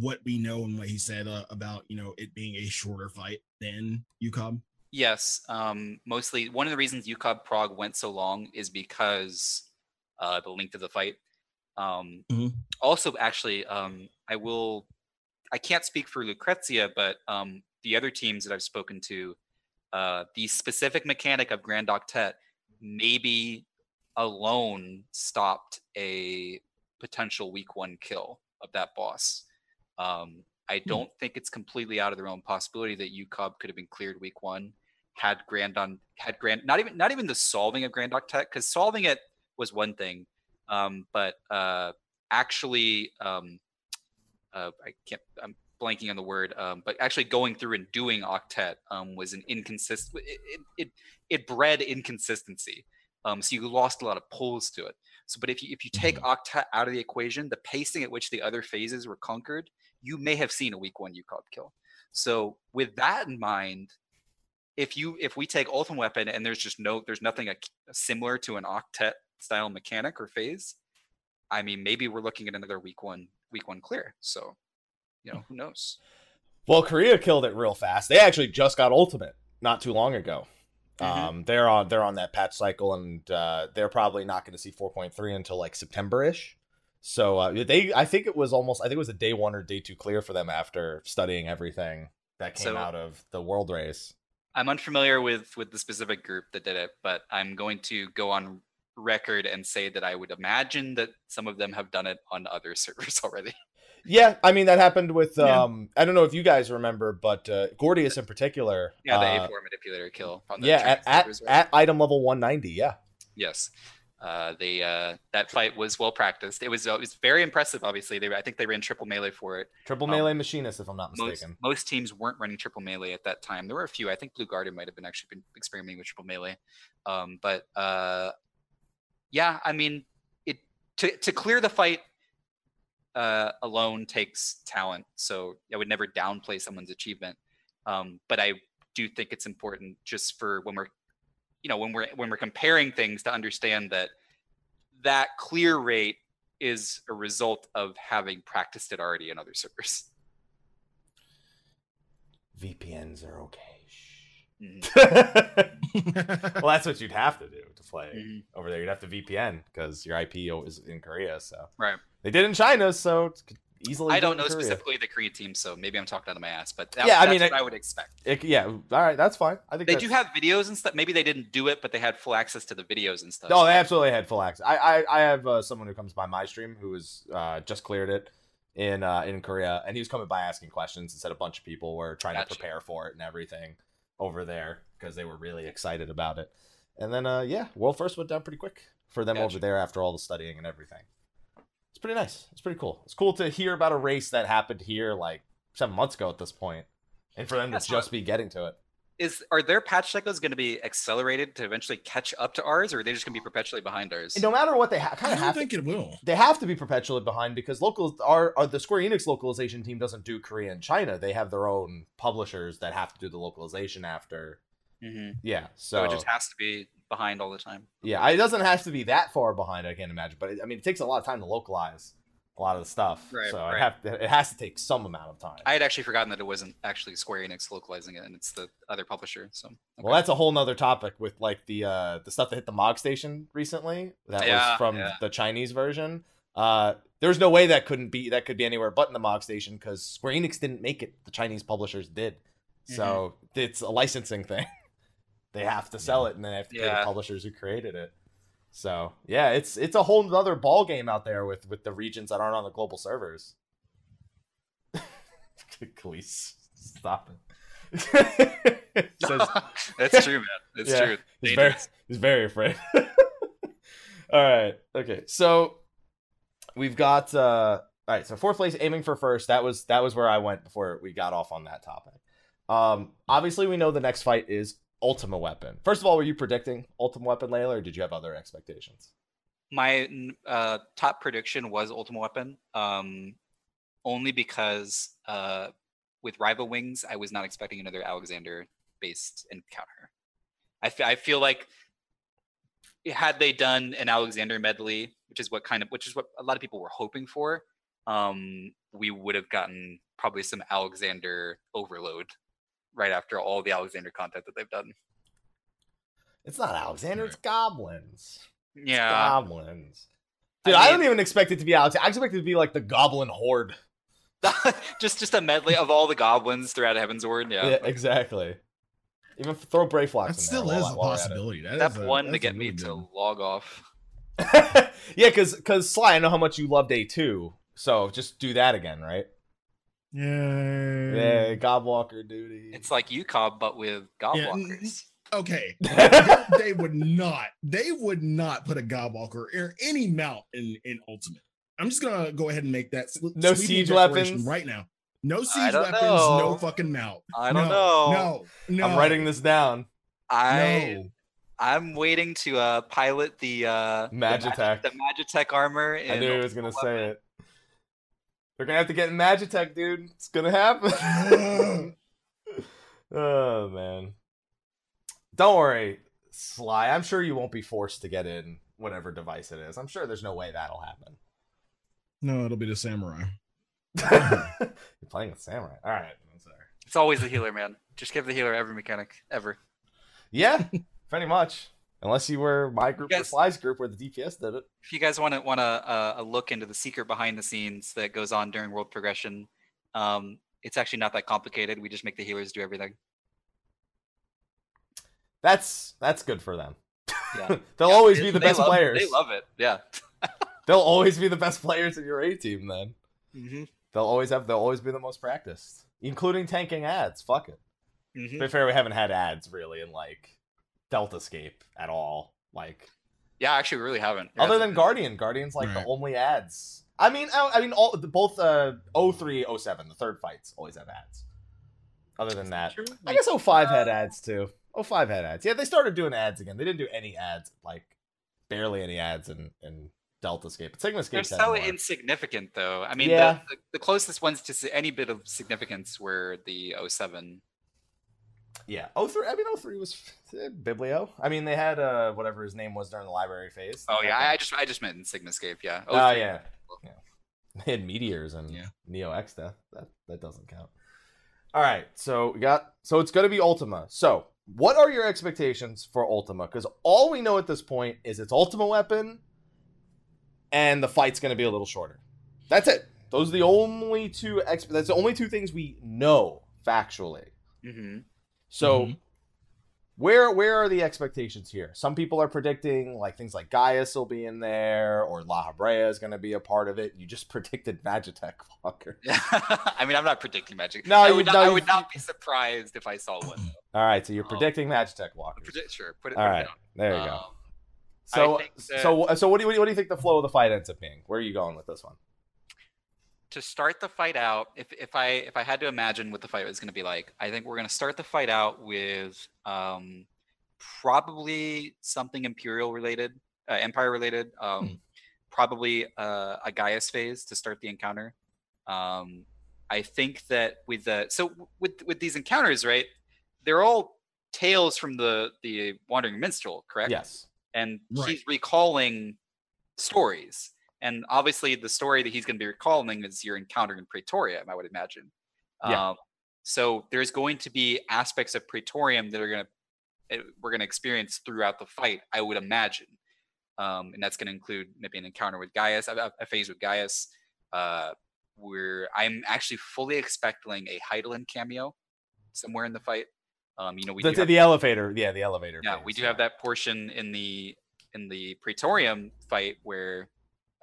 what we know and what he said uh, about you know it being a shorter fight than UCOB? Yes, um, mostly one of the reasons UCOB Prog went so long is because uh, the length of the fight. Um, Mhm. Also, actually, um, I will. I can't speak for Lucrezia, but um, the other teams that I've spoken to, uh, the specific mechanic of Grand Octet maybe alone stopped a potential week one kill of that boss. Um, I don't think it's completely out of the realm of possibility that UCOB could have been cleared week one had Grand on had Grand not even not even the solving of Grand Octet because solving it was one thing, um, but uh, actually um, uh, I can't I'm blanking on the word, um, but actually going through and doing Octet um, was an inconsistent it, it, it it bred inconsistency. Um, so you lost a lot of pulls to it. So, but if you if you take Octet out of the equation, the pacing at which the other phases were conquered, you may have seen a week one UCOB kill. So, with that in mind, if you if we take Ultimate Weapon and there's just no there's nothing a, similar to an Octet style mechanic or phase, I mean maybe we're looking at another week one week one clear. So, you know who knows. Well, Korea killed it real fast. They actually just got Ultimate not too long ago. Mhm. Um, they're on they're on that patch cycle, and uh, they're probably not going to see 4.3 until like September ish. So uh, they, I think it was almost, I think it was a day one or day two clear for them after studying everything that came So- out of the world race. I'm unfamiliar with with the specific group that did it, but I'm going to go on record and say that I would imagine that some of them have done it on other servers already. Yeah, I mean that happened with Yeah. um, I don't know if you guys remember, but uh, Gordias in particular. Yeah, the uh, A4 manipulator kill. On the yeah, at, right? at item level 190. Yeah. Yes. Uh, they uh, that fight was well practiced. It was uh, it was very impressive. Obviously, they I think they ran triple melee for it. Triple Um, melee machinist, if I'm not Most mistaken. most teams weren't running triple melee at that time. There were a few. I think Blue Guardian might have been actually been experimenting with triple melee. Um, but uh, yeah, I mean, it to to clear the fight uh, alone takes talent. So I would never downplay someone's achievement. Um, but I do think it's important just for when we're, you know, when we're when we're comparing things to understand that that clear rate is a result of having practiced it already in other servers. VPNs are okay. Mhm. well, that's what you'd have to do to play Mhm. over there. You'd have to VPN because your IP is in Korea. So Right. they did in China, so it's easily. I do don't know Korea. specifically the Korea team, so maybe I'm talking out of my ass. But that, Yeah, I mean, what it- I would expect. It- yeah, all right, that's fine. I think They that's- do have videos and stuff. Maybe they didn't do it, but they had full access to the videos and stuff. No, they absolutely had full access. I I, I have uh, someone who comes by my stream who has uh, just cleared it in uh, in Korea, and he was coming by asking questions and said a bunch of people were trying Gotcha. to prepare for it and everything over there because they were really excited about it. And then uh, yeah, world first went down pretty quick for them Gotcha. over there after all the studying and everything. It's pretty nice. It's pretty cool. It's cool to hear about a race that happened here like seven months ago at this point, and for them That's to just be getting to it. Is are their patch cycles going to be accelerated to eventually catch up to ours, or are they just going to be perpetually behind ours? And no matter what they ha- kind of don't have, think to, it will. they have to be perpetually behind because local are, our the Square Enix localization team doesn't do Korea and China. They have their own publishers that have to do the localization after. hmm Yeah, So, so, it just has to be behind all the time. yeah, it doesn't have to be that far behind. I can't imagine, but it, I mean, it takes a lot of time to localize a lot of the stuff. Right, so right. it have to, it has to take some amount of time. I had actually forgotten that it wasn't actually Square Enix localizing it, and it's the other publisher. So Well, that's a whole nother topic with like the uh the stuff that hit the Mog Station recently. That Yeah, was from yeah. the Chinese version. Uh, there's no way that couldn't be that could be anywhere but in the Mog Station because Square Enix didn't make it. The Chinese publishers did. So Mm-hmm. it's a licensing thing. they have to sell it, and then they have to pay the publishers who created it. So yeah, it's it's a whole other ball game out there with with the regions that aren't on the global servers. Khalees, stop it. Says- that's true, man. It's Yeah, true. He's very, he's very afraid. all right. Okay. So we've got uh all right, so fourth place aiming for first. That was that was where I went before we got off on that topic. Um obviously we know the next fight is Ultima Weapon. First of all, were you predicting Ultima Weapon, Layla, or did you have other expectations? My uh, top prediction was Ultimate Weapon, um, only because uh, with Rival Wings, I was not expecting another Alexander-based encounter. I I feel like had they done an Alexander medley, which is what kind of which is what a lot of people were hoping for, um, we would have gotten probably some Alexander overload right after all the Alexander content that they've done. It's not Alexander, it's goblins. It's Yeah, goblins. Dude, I, mean- don't even expect it to be Alex. I expect it to be like the Goblin Horde. just just a medley of all the goblins throughout Heavensward. Yeah, Yeah, exactly. Even throw Brayflox in That still there. is while- a while we're at it. possibility. That that's is a- one to that's a get me really to log off. yeah, because because Sly, I know how much you loved A two, so just do that again, right? Yeah. Yeah, Gobwalker duty. It's like UCOB, but with Yeah, Okay. they, they would not. They would not put a Gobwalker or any mount in in Ultimate. I'm just gonna go ahead and make that No siege weapons? right now. No siege don't weapons. No fucking mount. I don't no, know. No, no. I'm writing this down. I No. I'm waiting to uh, pilot the uh, the Magitech. the Magitech armor. I knew he was gonna Ultimate say it. They're gonna have to get in Magitech, dude. It's gonna happen. oh man. Don't worry, Sly. I'm sure you won't be forced to get in whatever device it is. I'm sure there's no way that'll happen. No, it'll be the samurai. You're playing with Samurai. All right. I'm sorry. It's always the healer, man. Just give the healer every mechanic ever. Yeah, pretty much. Unless you were my group or guys- Sly's group where the DPS did it. If you guys want to want to uh, a look into the secret behind the scenes that goes on during world progression, um, it's actually not that complicated. We just make the healers do everything. That's that's good for them. Yeah. They'll Yeah, always be the best love- players. They love it. Yeah. They'll always be the best players in your A team. Then Mm-hmm. they'll always have. They'll always be the most practiced, including tanking ads. Fuck it. Mm-hmm. To be fair, we haven't had ads really in like Deltascape at all. Like Yeah, actually, we really haven't. Yeah, other it's- than Guardian, Guardian's like Right. the only ads. I mean, I, I mean, all the- both uh 03, 07, the third fights always have ads. Other than that, True. I guess 05 had ads too. 05 had ads. Yeah, they started doing ads again. They didn't do any ads, like barely any ads in, in Deltascape. But Sigma They're Scape so insignificant, though. I mean, Yeah. the, the, the closest ones to any bit of significance were the 07. Yeah. Oh three. I mean oh three was eh, Biblio. I mean they had uh whatever his name was during the library phase. Oh yeah, I, I just I just meant in Sigmascape. Yeah. Oh 03. yeah. yeah. They had meteors and Yeah. Neo Exdeath. That that doesn't count. All right, so we got so it's gonna be Ultima. So what are your expectations for Ultima? Because all we know at this point is it's Ultima weapon, and the fight's gonna be a little shorter. That's it. Those are the only two. Exp- that's the only two things we know factually. Mhm. So Mhm. where where are the expectations here? Some people are predicting like things like Gaius will be in there or Lahabrea is going to be a part of it. You just predicted Magitech fucker. I mean, I'm not predicting magic. No, I you- would, not, no, I you- would not be surprised if I saw one. All right, so you're Oh. predicting Magitech Walker. Predict, sure. Put it. All it down. there you go. Um, So, that- so, so, what do you what do you think the flow of the fight ends up being? Where are you going with this one? To start the fight out, if if I if I had to imagine what the fight was going to be like, I think we're going to start the fight out with um, probably something Imperial related, uh, Empire related, um, Hmm. probably uh, a Gaius phase to start the encounter. Um, I think that with the so with with these encounters, right? They're all tales from the the Wandering Minstrel, correct? Yes. and Right. he's recalling stories. And obviously, the story that he's going to be recalling is your encounter in Praetorium, I would imagine. Yeah. Um, so there's going to be aspects of Praetorium that are going to we're going to experience throughout the fight, I would imagine. Um, and that's going to include maybe an encounter with Gaius, a, a phase with Gaius. Uh, where I'm actually fully expecting a Hydaelyn cameo somewhere in the fight. Um, you know, we the, do have- the elevator. Yeah, the elevator. yeah, phase, we do have that portion in the in the Praetorium fight where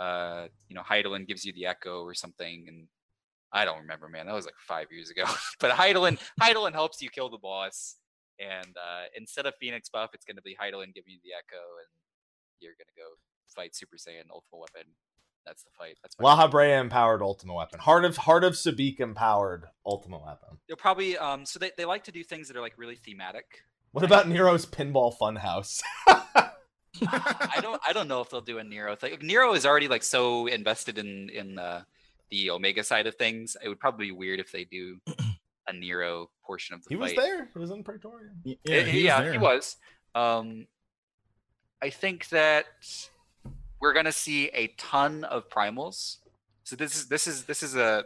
uh you know Hydaelyn gives you the echo or something and I don't remember man that was like 5 years ago but Hydaelyn Hydaelyn helps you kill the boss and uh instead of Phoenix buff it's going to be Hydaelyn giving you the echo and you're going to go fight Super Saiyan Ultimate Weapon that's the fight that's my- Laha empowered ultimate weapon. Heart of Heart of Sabik empowered ultimate weapon. they'll probably um so they, they like to do things that are like really thematic What about Nero's Pinball Funhouse? I don't I don't know if they'll do a Nero thing. Nero is already like so invested in in uh, the Omega side of things. It would probably be weird if they do a Nero portion of the he was there. He was in Praetorium. Yeah, Yeah, he was yeah, there. he was. Um, I think that we're gonna see a ton of primals. So this is this is this is a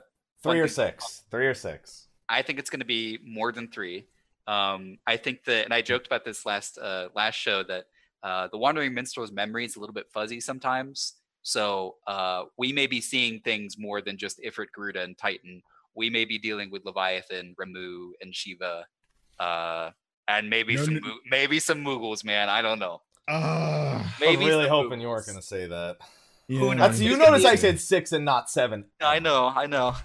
Three or six. Three or six. I think it's going to be more than three. Um, I think that, and I joked about this last uh, last show that uh, the Wandering Minstrel's memory is a little bit fuzzy sometimes. So uh, we may be seeing things more than just Ifrit, Garuda, and Titan. We may be dealing with Leviathan, Ramuh, and Shiva, uh, and maybe No, some no- maybe some Moogles. Man, I don't know. Ah, Maybe I was really some hoping you weren't going to say that. yeah. That's you notice I said six and not seven. I know, I know.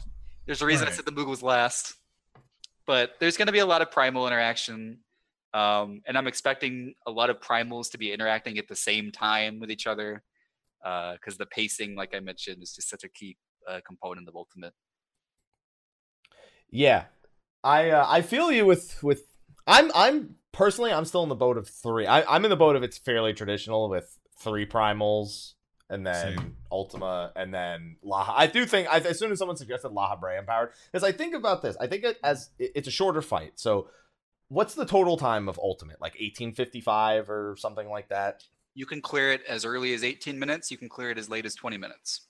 There's a reason I said the Moogles last. But there's going to be a lot of primal interaction. Um, and I'm expecting a lot of primals to be interacting at the same time with each other. Because the pacing, like I mentioned, is just such a key uh, component of Ultimate. Yeah, I uh, I feel you with with I'm I'm personally I'm still in the boat of three. I, I'm in the boat of it's fairly traditional with three primals and then Same. Ultima and then Laha. I do think I, as soon as someone suggested Lahabrea empowered because I think about this. I think it as it- it's a shorter fight. So what's the total time of Ultimate? Like 1855 or something like that. You can clear it as early as 18 minutes. You can clear it as late as 20 minutes.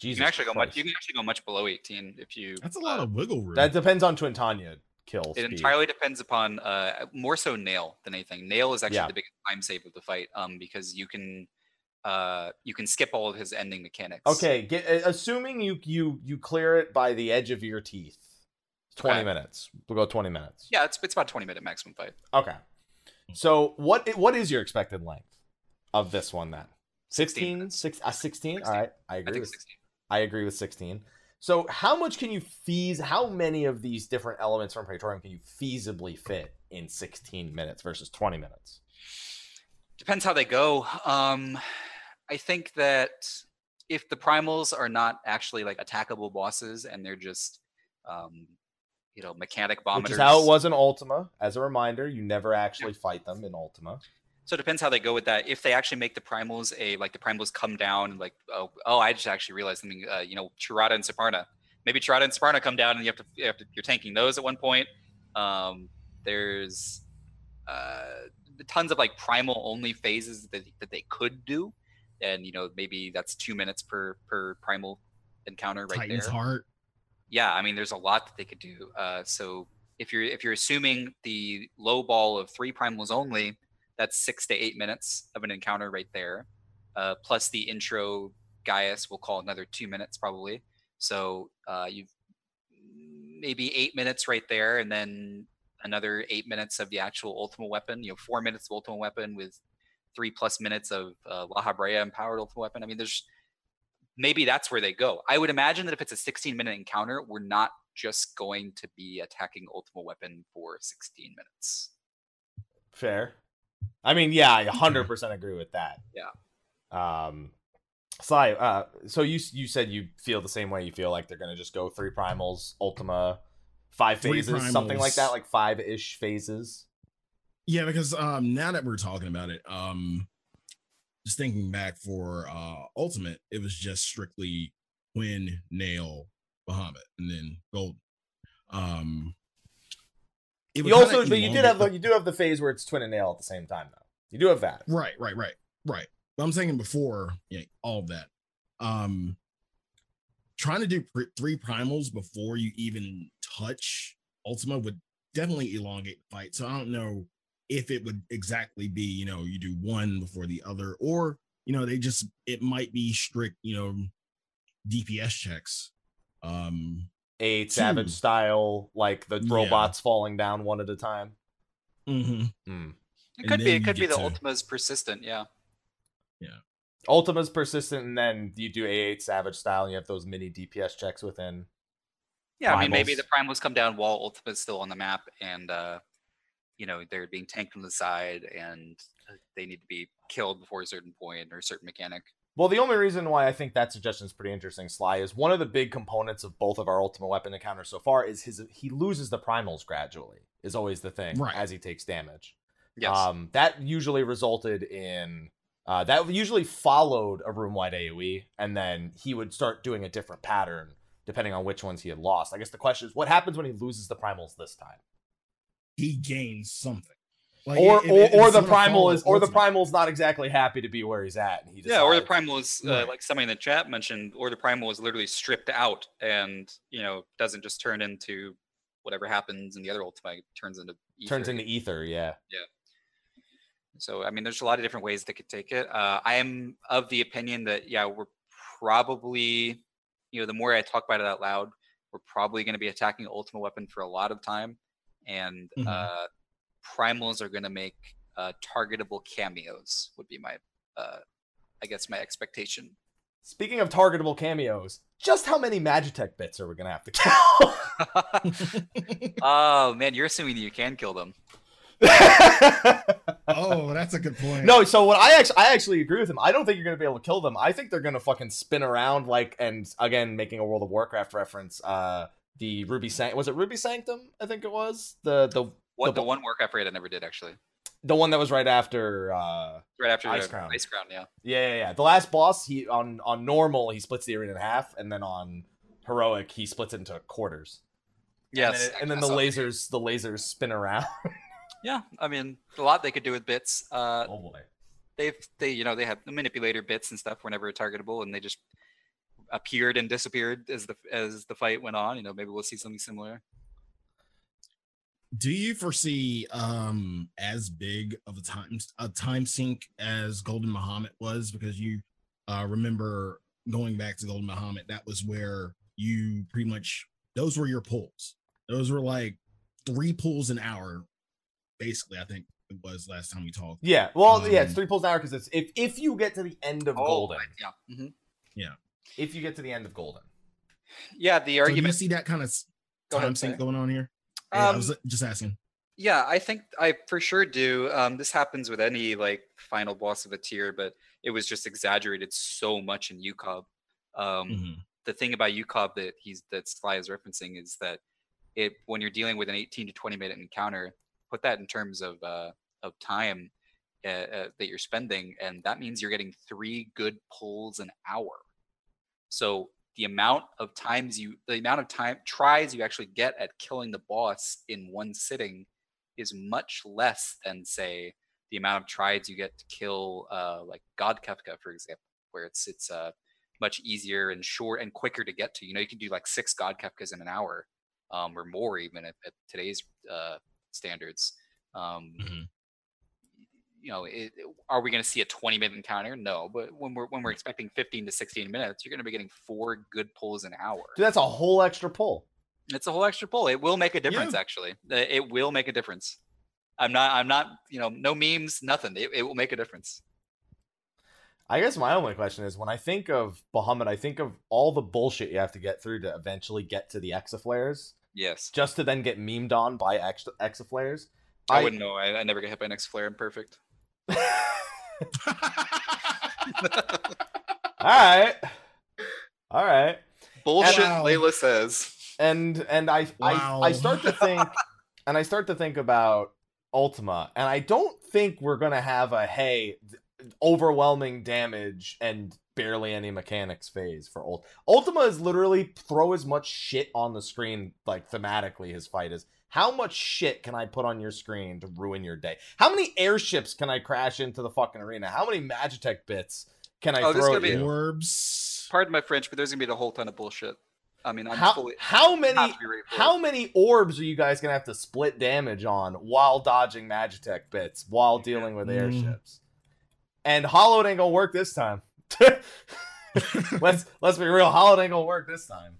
You can actually go much. You can actually go much below 18 if you. That's a lot uh, of wiggle room. That depends on Twintania kill. It speed. entirely depends upon uh, more so nail than anything. Nail is actually Yeah. the biggest time save of the fight, um, because you can uh, you can skip all of his ending mechanics. Okay, get, uh, assuming you you you clear it by the edge of your teeth. Twenty Okay. minutes. We'll go twenty minutes. Yeah, it's it's about twenty minute maximum fight. Okay. So what what is your expected length of this one then? 16 16, six, uh, 16? 16. All right, I I agree. think With, sixteen. I agree with sixteen. So how much can you fees? How many of these different elements from Praetorium can you feasibly fit in sixteen minutes versus twenty minutes? Depends how they go. Um, I think that if the primals are not actually like attackable bosses and they're just um, you know mechanic bombers, Which is how it was in Ultima. As a reminder, you never actually fight them in Ultima. So it depends how they go with that. If they actually make the primals a like the primals come down and like oh oh I just actually realized something. Uh, you know Chirada and Suparna. Maybe Chirada and Suparna come down and you have to, you have to you're tanking those at one point. Um, there's uh, tons of like primal only phases that that they could do, and you know maybe that's two minutes per per primal encounter right Titan's there heart. Yeah i mean there's a lot that they could do uh, so if you're if you're assuming the low ball of three primals only that's six to eight minutes of an encounter right there uh, plus the intro gaius we'll call another two minutes probably so uh, you've maybe eight minutes right there and then another eight minutes of the actual ultimate weapon you know four minutes of ultimate weapon with three plus minutes of uh, lahabrea empowered ultimate weapon i mean there's maybe that's where they go. I would imagine that if it's a 16 minute encounter, we're not just going to be attacking Ultimate Weapon for 16 minutes. Fair. I mean, yeah, I 100% agree with that. Yeah. Um, Sly, uh, so you you said you feel the same way. You feel like they're gonna just go three primals, Ultima, five Three phases, something like that, like five ish phases. Yeah, because um now that we're talking about it, um just thinking back for uh Ultimate, it was just strictly Twin, Nail, Bahamut, and then Gold. Um it You also, but you did have the, you do have the phase where it's twin and nail at the same time, though. You do have that. Right, right, right, right. But I'm saying before yeah, all of that. Um trying to do pr- three primals before you even touch Ultima would definitely elongate the fight. So I don't know if it would exactly be, you know, you do one before the other, or you know, they just it might be strict, you know, DPS checks. Um Eight Savage Two. style, like the Yeah. robots falling down one at a time. Mm-hmm. Hmm. It could be. It could be the to- Ultima's persistent. Yeah. Yeah. Ultima's persistent, and then you do A8 Savage style, and you have those mini DPS checks within. Yeah, I mean, maybe Primals. the primals come down while Ultima's still on the map, and uh, you know they're being tanked from the side, and uh, they need to be killed before a certain point or a certain mechanic. Well, the only reason why I think that suggestion is pretty interesting, Sly, is one of the big components of both of our ultimate weapon encounters so far is his he loses the primals gradually. Is always the thing Right. as he takes damage. Yes. Um, that usually resulted in uh, that usually followed a room wide AOE, and then he would start doing a different pattern depending on which ones he had lost. I guess the question is, what happens when he loses the primals this time? He gains something. Like, or if- or, or the primal is or the Ultimate- primal's not exactly happy to be where he's at, and he yeah, or the primal is uh, Right. like somebody in the chat mentioned, or the primal is literally stripped out and you know doesn't just turn into whatever happens in the other ultimate turns into turns ether. into ether. Yeah, yeah. So I mean, there's a lot of different ways they could take it. Uh, I am of the opinion that yeah, we're probably, you know, the more I talk about it out loud, we're probably going to be attacking Ultimate Weapon for a lot of time, and Mhm. uh, primals are going to make uh, targetable cameos. Would be my, uh, I guess, my expectation. Speaking of targetable cameos, just how many Magitech bits are we gonna have to kill? oh man, you're assuming that you can kill them. oh, that's a good point. no, so what I actually I actually agree with him. I don't think you're gonna be able to kill them. I think they're gonna fucking spin around like and again making a World of Warcraft reference. Uh, the Ruby Sanct was it Ruby Sanctum? I think it was the the What The the, one Warcraft raid I never did actually. the one that was right after. uh Right after Icecrown. Ice Crown, yeah. Yeah, yeah, yeah. The last boss, he on on normal he splits the arena in half, and then on heroic he splits it into quarters. Yes, and then, and then the lasers the lasers spin around. Yeah, I mean, a lot they could do with bits. Uh, oh boy. they've they you know they have the manipulator bits and stuff were never targetable and they just appeared and disappeared as the as the fight went on you know maybe we'll see something similar Do you foresee um as big of a time a time sink as Golden Bahamut was? Because you uh remember going back to Golden Bahamut, that was where you pretty much those were your pulls. Those were like three pulls an hour, basically. I think it was last time we talked. Yeah, well, yeah, it's Um, three pulls an hour because it's if if you get to the end of golden, yeah mhm. If you get to the end of golden, yeah the So do you argument see that kind of Go time sink going on here? Yeah, I Um, was just asking. yeah i think i for sure do um this happens with any like final boss of a tier but it was just exaggerated so much in ucob um Mhm. the thing about UCOB that he's that Sly is referencing is that it when you're dealing with an 18 to 20 minute encounter, put that in terms of uh, of time uh, uh, that you're spending, and that means you're getting three good pulls an hour. So the amount of times you, the amount of time tries you actually get at killing the boss in one sitting is much less than say the amount of tries you get to kill uh, like God Kefka, for example, where it's it's uh, much easier and short and quicker to get to. You know, you can do like six God Kefkas in an hour, um, or more even at, at today's uh, standards. Um, Mhm. You know, it, are we going to see a 20 minute encounter? No, but when we're when we're expecting 15 to 16 minutes, you're going to be getting four good pulls an hour. dude, that's a whole extra pull. It's a whole extra pull. It will make a difference. Actually, Uh, it will make a difference. I'm not. I'm not. You know, no memes, nothing. It, it will make a difference. I guess my only question is when I think of Bahamut, I think of all the bullshit you have to get through to eventually get to the exaflares, Yes. just to then get memed on by ex- exaflares. I, I- wouldn't know. I, I never get hit by an flare. I'm perfect. All right. All right. Bullshit, Wow. Um, Layla says. And and I Wow. I I start to think and I start to think about Ultima and I don't think we're going to have a hey overwhelming damage and barely any mechanics phase for Ult. Ultima is literally throw as much shit on the screen like thematically his fight is. How much shit can I put on your screen to ruin your day? How many airships can I crash into the fucking arena? How many Magitech bits can I Oh, this is throw gonna at be- you? Orbs. Pardon my French, but there's gonna be a whole ton of bullshit. I mean, I'm how, fully how many to be ready for how it. many orbs are you guys gonna have to split damage on while dodging Magitech bits while dealing with Mm. airships? And Hallowed ain't gonna work this time. let's let's be real, Hallowed ain't gonna work this time.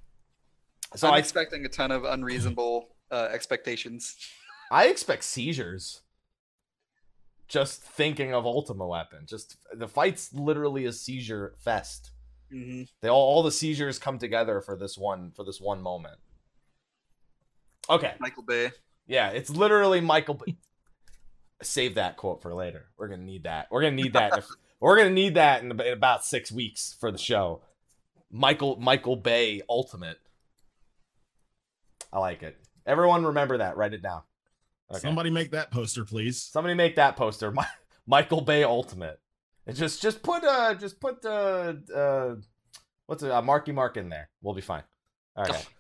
So I'm I expecting a ton of unreasonable uh, expectations. I expect seizures. Just thinking of Ultima Weapon. Just the fight's literally a seizure fest. hmm They all, all the seizures come together for this one for this one moment. Okay. Michael Bay. Yeah, it's literally Michael. B- Save that quote for later. We're gonna need that. We're gonna need that. if- we're gonna need that in, in about six weeks for the show. Michael Michael Bay Ultimate. I like it. Everyone remember that. Write it down. Okay. Somebody make that poster, please. Somebody make that poster. Mi- Michael Bay Ultimate. And just just put uh just put uh uh what's it uh, Marky Mark in there. We'll be fine. All right.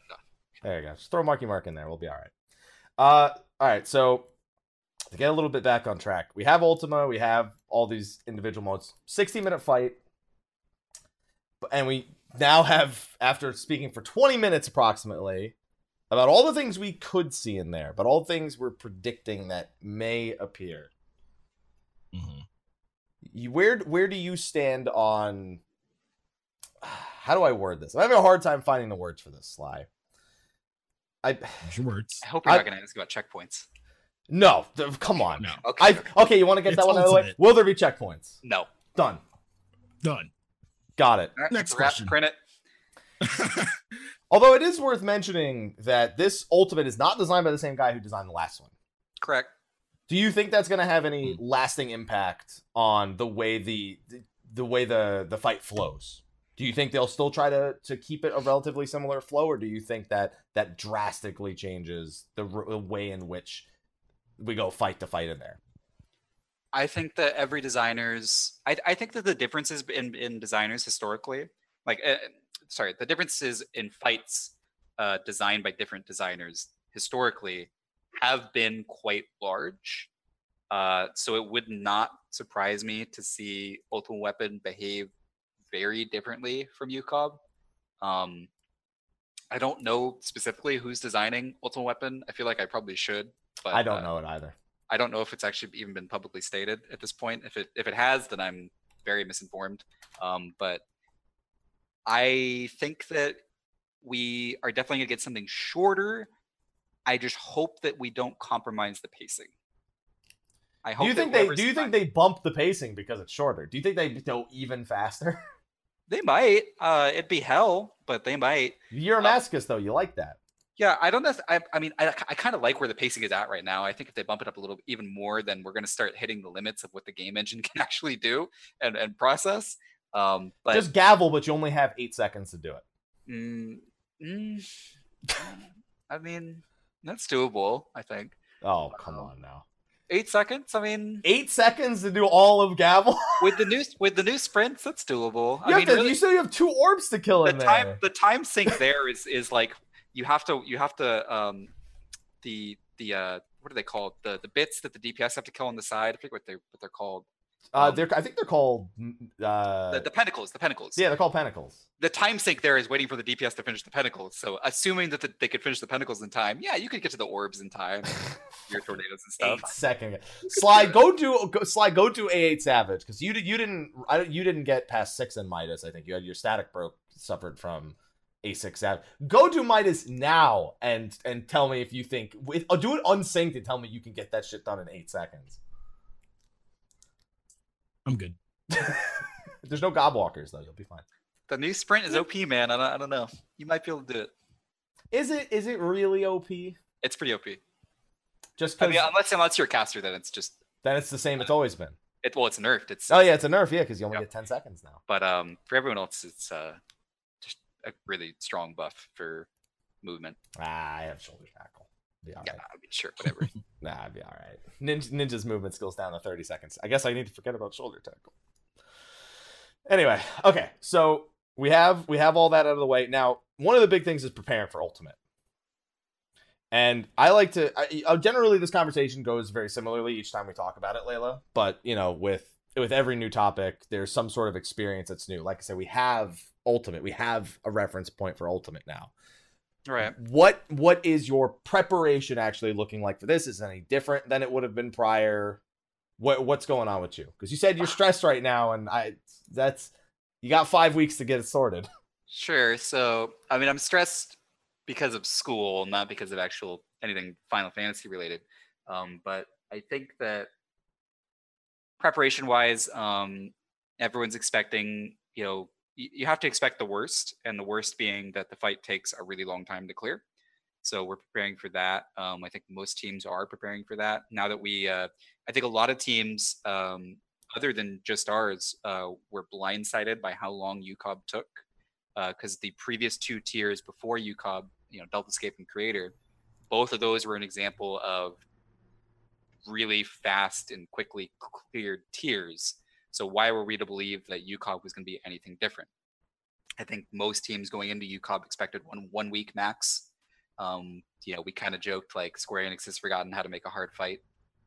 There you go. Just throw Marky Mark in there. We'll be all right. Uh, all right. So to get a little bit back on track, we have Ultima. We have all these individual modes. 60 minute fight. And we now have, after speaking for 20 minutes approximately, about all the things we could see in there, but all things we're predicting that may appear. Mhm. You, where where do you stand on? How do I word this? I'm having a hard time finding the words for this. Sly. I Use your words. I hope you're I- not gonna ask about checkpoints. no. th- Come on. No. Okay. I okay. You want to get It's that one out of the way? Will there be checkpoints? no. Done. Done. Got it. All right, Next wrap- question. Print it. Although it is worth mentioning that this Ultimate is not designed by the same guy who designed the last one. Correct. Do you think that's going to have any Hmm. lasting impact on the way the, the the way the the fight flows? Do you think they'll still try to to keep it a relatively similar flow, or do you think that that drastically changes the, r- the way in which we go fight to fight in there? I think that every designer's. I, I think that the differences in, in designers historically, like, uh, sorry, the differences in fights uh, designed by different designers historically have been quite large. Uh, so it would not surprise me to see Ultimate Weapon behave very differently from UCOB. Um, I don't know specifically who's designing Ultimate Weapon. I feel like I probably should, but I don't uh, know it either. I don't know if it's actually even been publicly stated at this point. If it if it has, then I'm very misinformed. Um, but I think that we are definitely gonna get something shorter. I just hope that we don't compromise the pacing. I hope. Do you think they do you think they bump the pacing because it's shorter? Do you think they go even faster? they might? Uh, it'd be hell, but they might. You're a Uh, though. You like that. Yeah, I don't know. I, I mean, I, I kind of like where the pacing is at right now. I think if they bump it up a little even more, then we're going to start hitting the limits of what the game engine can actually do and, and process. Um, but Just gavel, but you only have eight seconds to do it. mm, mm, I mean, that's doable. I think Oh come on now. eight seconds. I mean, Eight seconds to do all of gavel. with the new with the new sprints, that's doable. You, I mean, to, really, you still have two orbs to kill the in time there. the time sink there is is like you have to you have to um the the uh what are they called the the bits that the DPS have to kill on the side. I forget what they what they're called. Uh, um, they're I think they're called. Uh, The, the pentacles, the pentacles. yeah, they're called pentacles. The time sink there is waiting for the DPS to finish the pentacles. So assuming that the, they could finish the pentacles in time, yeah, you could get to the orbs in time, your tornadoes and stuff. Eight second. Sly, go do go, Sly, go do A eight Savage because you did you didn't I you didn't get past six in Midas. I think you had your static broke suffered from A six Savage. Go do Midas now and and tell me if you think with oh, do it unsynced and tell me you can get that shit done in eight seconds. I'm good. There's no gobwalkers though. You'll be fine. The new sprint is OP, man. I don't, I don't know. You might be able to do it. Is it is it really OP? It's pretty OP. Just I because mean, unless unless you're a caster, then it's just then it's the same it's always been. It, well, it's nerfed. It's Oh yeah, it's a nerf. Yeah, because you only Yep. get ten seconds now. but um, for everyone else, it's uh, just a really strong buff for movement. Ah, I have shoulder tackle. Be all Yeah, right. I mean, sure, whatever. Nah, I'd be all right. Ninja, Ninja's movement skills down to 30 seconds. I guess I need to forget about shoulder tackle. Anyway, okay, so we have we have all that out of the way. Now, one of the big things is preparing for ultimate. And I like to I, generally this conversation goes very similarly each time we talk about it, Layla. But you know, with with every new topic, there's some sort of experience that's new. Like I said, we have ultimate. We have a reference point for ultimate now right. what what is your preparation actually looking like for this is it any different than it would have been prior what what's going on with you because you said you're stressed right now and i that's you got five weeks to get it sorted Sure. So, I mean, I'm stressed because of school, not because of actual anything Final Fantasy related. Um, but I think that preparation wise, um, everyone's expecting, you know, you have to expect the worst, and the worst being that the fight takes a really long time to clear. So we're preparing for that. Um, I think most teams are preparing for that. Now that we, uh, I think a lot of teams, um, other than just ours, uh, were blindsided by how long UCOB took because the previous two tiers before UCOB, you know, Deltascape and Creator, both of those were an example of really fast and quickly cleared tiers. So why were we to believe that UCOB was going to be anything different? I think most teams going into UCOB expected one one week max. Um, you know, we kind of joked like Square Enix has forgotten how to make a hard fight.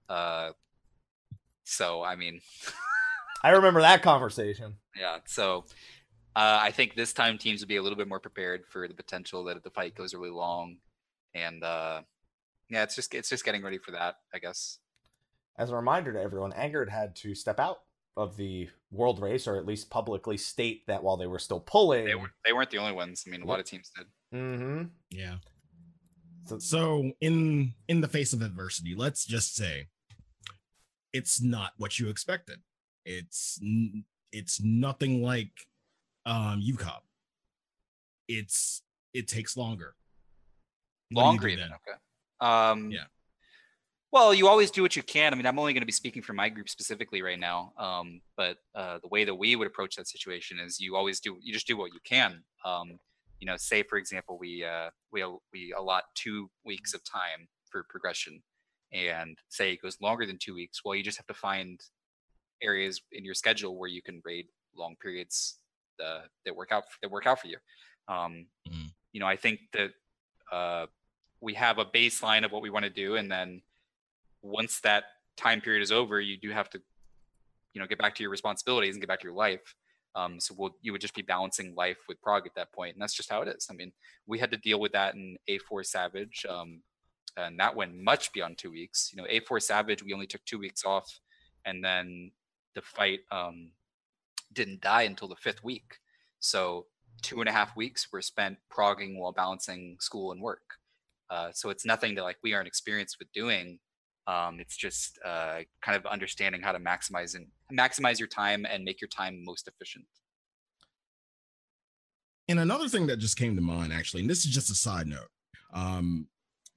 Uh, so I mean, i remember that conversation yeah. So uh, I think this time teams will be a little bit more prepared for the potential that the fight goes really long, and uh, yeah, it's just it's just getting ready for that, I guess. as a reminder to everyone Angerd had to step out of the world race or at least publicly state that while they were still pulling They were they weren't the only ones. I mean, a lot of teams did. mm-hmm Yeah. so, So in in the face of adversity, let's just say it's not what you expected. It's it's nothing like um UCOB. It's it takes longer. What Longer do even. Okay. Um, Yeah. Well, you always do what you can. I mean, I'm only going to be speaking for my group specifically right now. Um, but uh, the way that we would approach that situation is you always do you just do what you can. Um, you know, say for example, we uh, we we allot two weeks of time for progression, and say it goes longer than two weeks. Well, you just have to find areas in your schedule where you can raid long periods uh, that work out that work out for you. Um, Mhm. You know, I think that uh, we have a baseline of what we want to do, and then once that time period is over, you do have to, you know, get back to your responsibilities and get back to your life. Um, so we'll, you would just be balancing life with prog at that point, and that's just how it is. I mean, we had to deal with that in A4 Savage, um, and that went much beyond two weeks. You know, A4 Savage, we only took two weeks off, and then the fight um, didn't die until the fifth week. So two and a half weeks were spent progging while balancing school and work. Uh, so it's nothing that like we aren't experienced with doing. Um, it's just uh, kind of understanding how to maximize and maximize your time and make your time most efficient. And another thing that just came to mind, actually, and this is just a side note. Um,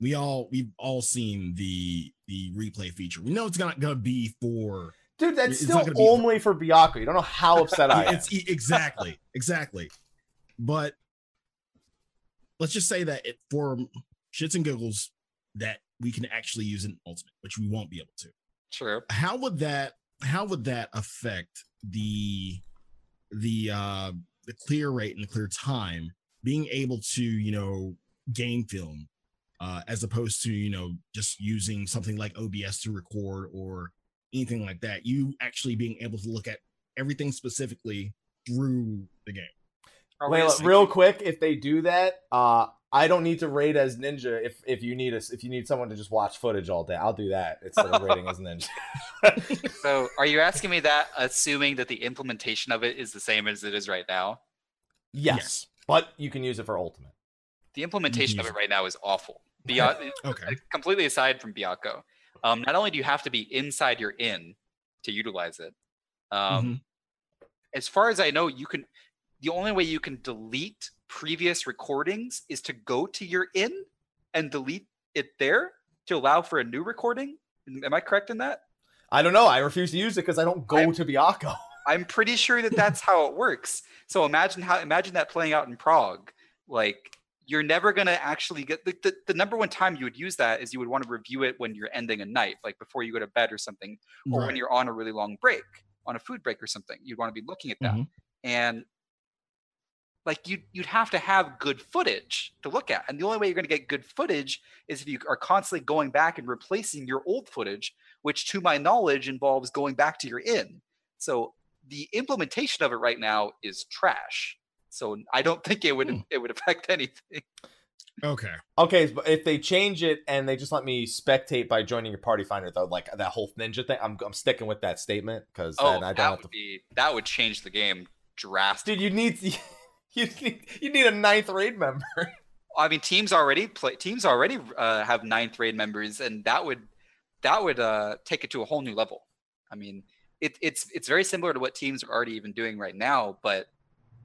we all we've all seen the the replay feature. We know it's not gonna be for dude that's still not gonna be- only for Byakko. you don't know how upset i am it's exactly exactly but let's just say that it for shits and giggles that we can actually use an ultimate which we won't be able to. Sure. how would that how would that affect the the uh the clear rate and the clear time being able to you know game film uh as opposed to you know just using something like obs to record or anything like that? You actually being able to look at everything specifically through the game. Are Layla, real quick, if they do that, uh, I don't need to raid as Ninja. If if you need us, if you need someone to just watch footage all day, I'll do that instead of raiding as Ninja. So are you asking me that assuming that the implementation of it is the same as it is right now? yes, Yes. but you can use it for ultimate. The implementation of it right now is awful. Beyond, okay completely aside from Byakko, um, not only do you have to be inside your inn to utilize it, um, Mhm. as far as I know, you can. The only way you can delete previous recordings is to go to your in and delete it there to allow for a new recording. Am I correct in that? I don't know. I refuse to use it because I don't go I'm- to Byakko. I'm pretty sure that that's how it works. So imagine how imagine that playing out in prog. Like you're never gonna actually get the, the, the number one time you would use that is you would want to review it when you're ending a night, like before you go to bed or something, or when you're on a really long break, on a food break or something. You'd want to be looking at that. Mhm. And like you you'd have to have good footage to look at. And the only way you're going to get good footage is if you are constantly going back and replacing your old footage, which to my knowledge involves going back to your in. So the implementation of it right now is trash. So I don't think it would Hmm. it would affect anything. Okay. Okay, but if they change it and they just let me spectate by joining your party finder, though, like that whole ninja thing, I'm, I'm sticking with that statement because Oh, then I that don't would have to. be that would change the game drastically. Dude, you need you need you need a ninth raid member. I mean, teams already play. Teams already uh, have ninth raid members, and that would that would uh, take it to a whole new level. I mean, it, it's it's very similar to what teams are already even doing right now, but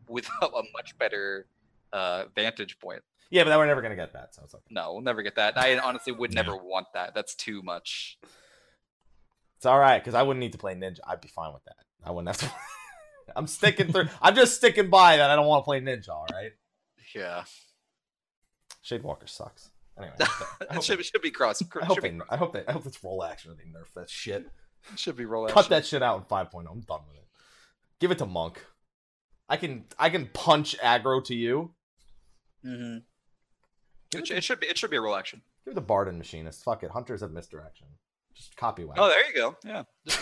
with a, much better uh, vantage point. yeah, but then we're never gonna get that. So it's okay. No, we'll never get that. I honestly would never want that. That's too much. It's all right because I wouldn't need to play ninja. I'd be fine with that. I wouldn't have to. I'm sticking through. I'm just sticking by that. I don't want to play ninja. All right. Yeah, Shadewalker sucks. Anyway, I it hope, should, it should be cross. I hope should, be, they, I hope they, I hope it's role action. and They nerf that shit. should be role Cut that shit out in 5.0. I'm done with it. Give it to Monk. I can I can punch aggro to you. Mm-hmm. It, it, to, it should be it should be a role action. give it to Bard and Machinist. Fuck it. Hunters have misdirection. Just copy whack. Oh, there you go. Yeah,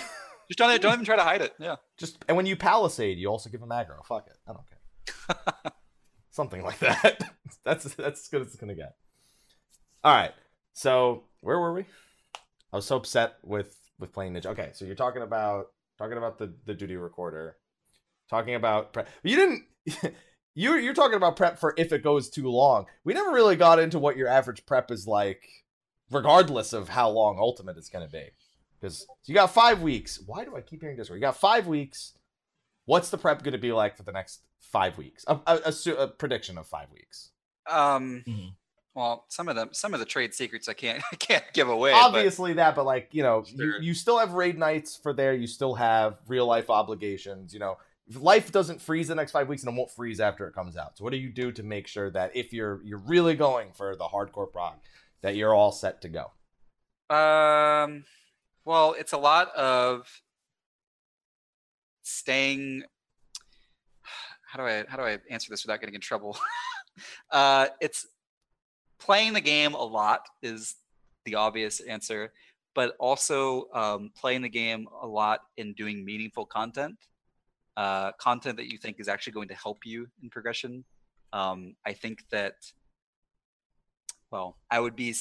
just, don't don't even try to hide it. Yeah. Just and when you palisade, you also give them aggro. Fuck it. I don't care. Something like that. that's that's as good as it's gonna get. All right. So where were we? I was so upset with with playing Ninja. Okay, so you're talking about talking about the the duty recorder, talking about prep. You didn't. You're you're talking about prep for if it goes too long. We never really got into what your average prep is like, regardless of how long Ultimate is going to be. Because you got five weeks. Why do I keep hearing this? You got five weeks. What's the prep going to be like for the next five weeks? A, a, a a prediction of five weeks. Um. Mhm. Well, some of them, some of the trade secrets I can't, I can't give away. but- Obviously that, but like you know, Sure. you, you still have raid nights for there. You still have real life obligations. You know, if life doesn't freeze the next five weeks, and it won't freeze after it comes out. So what do you do to make sure that if you're you're really going for the hardcore prog, that you're all set to go? Um, well, it's a lot of staying. How do I how do I answer this without getting in trouble? uh, it's playing the game a lot is the obvious answer, but also um, playing the game a lot and doing meaningful content, uh, content that you think is actually going to help you in progression. Um, I think that. Well, I would be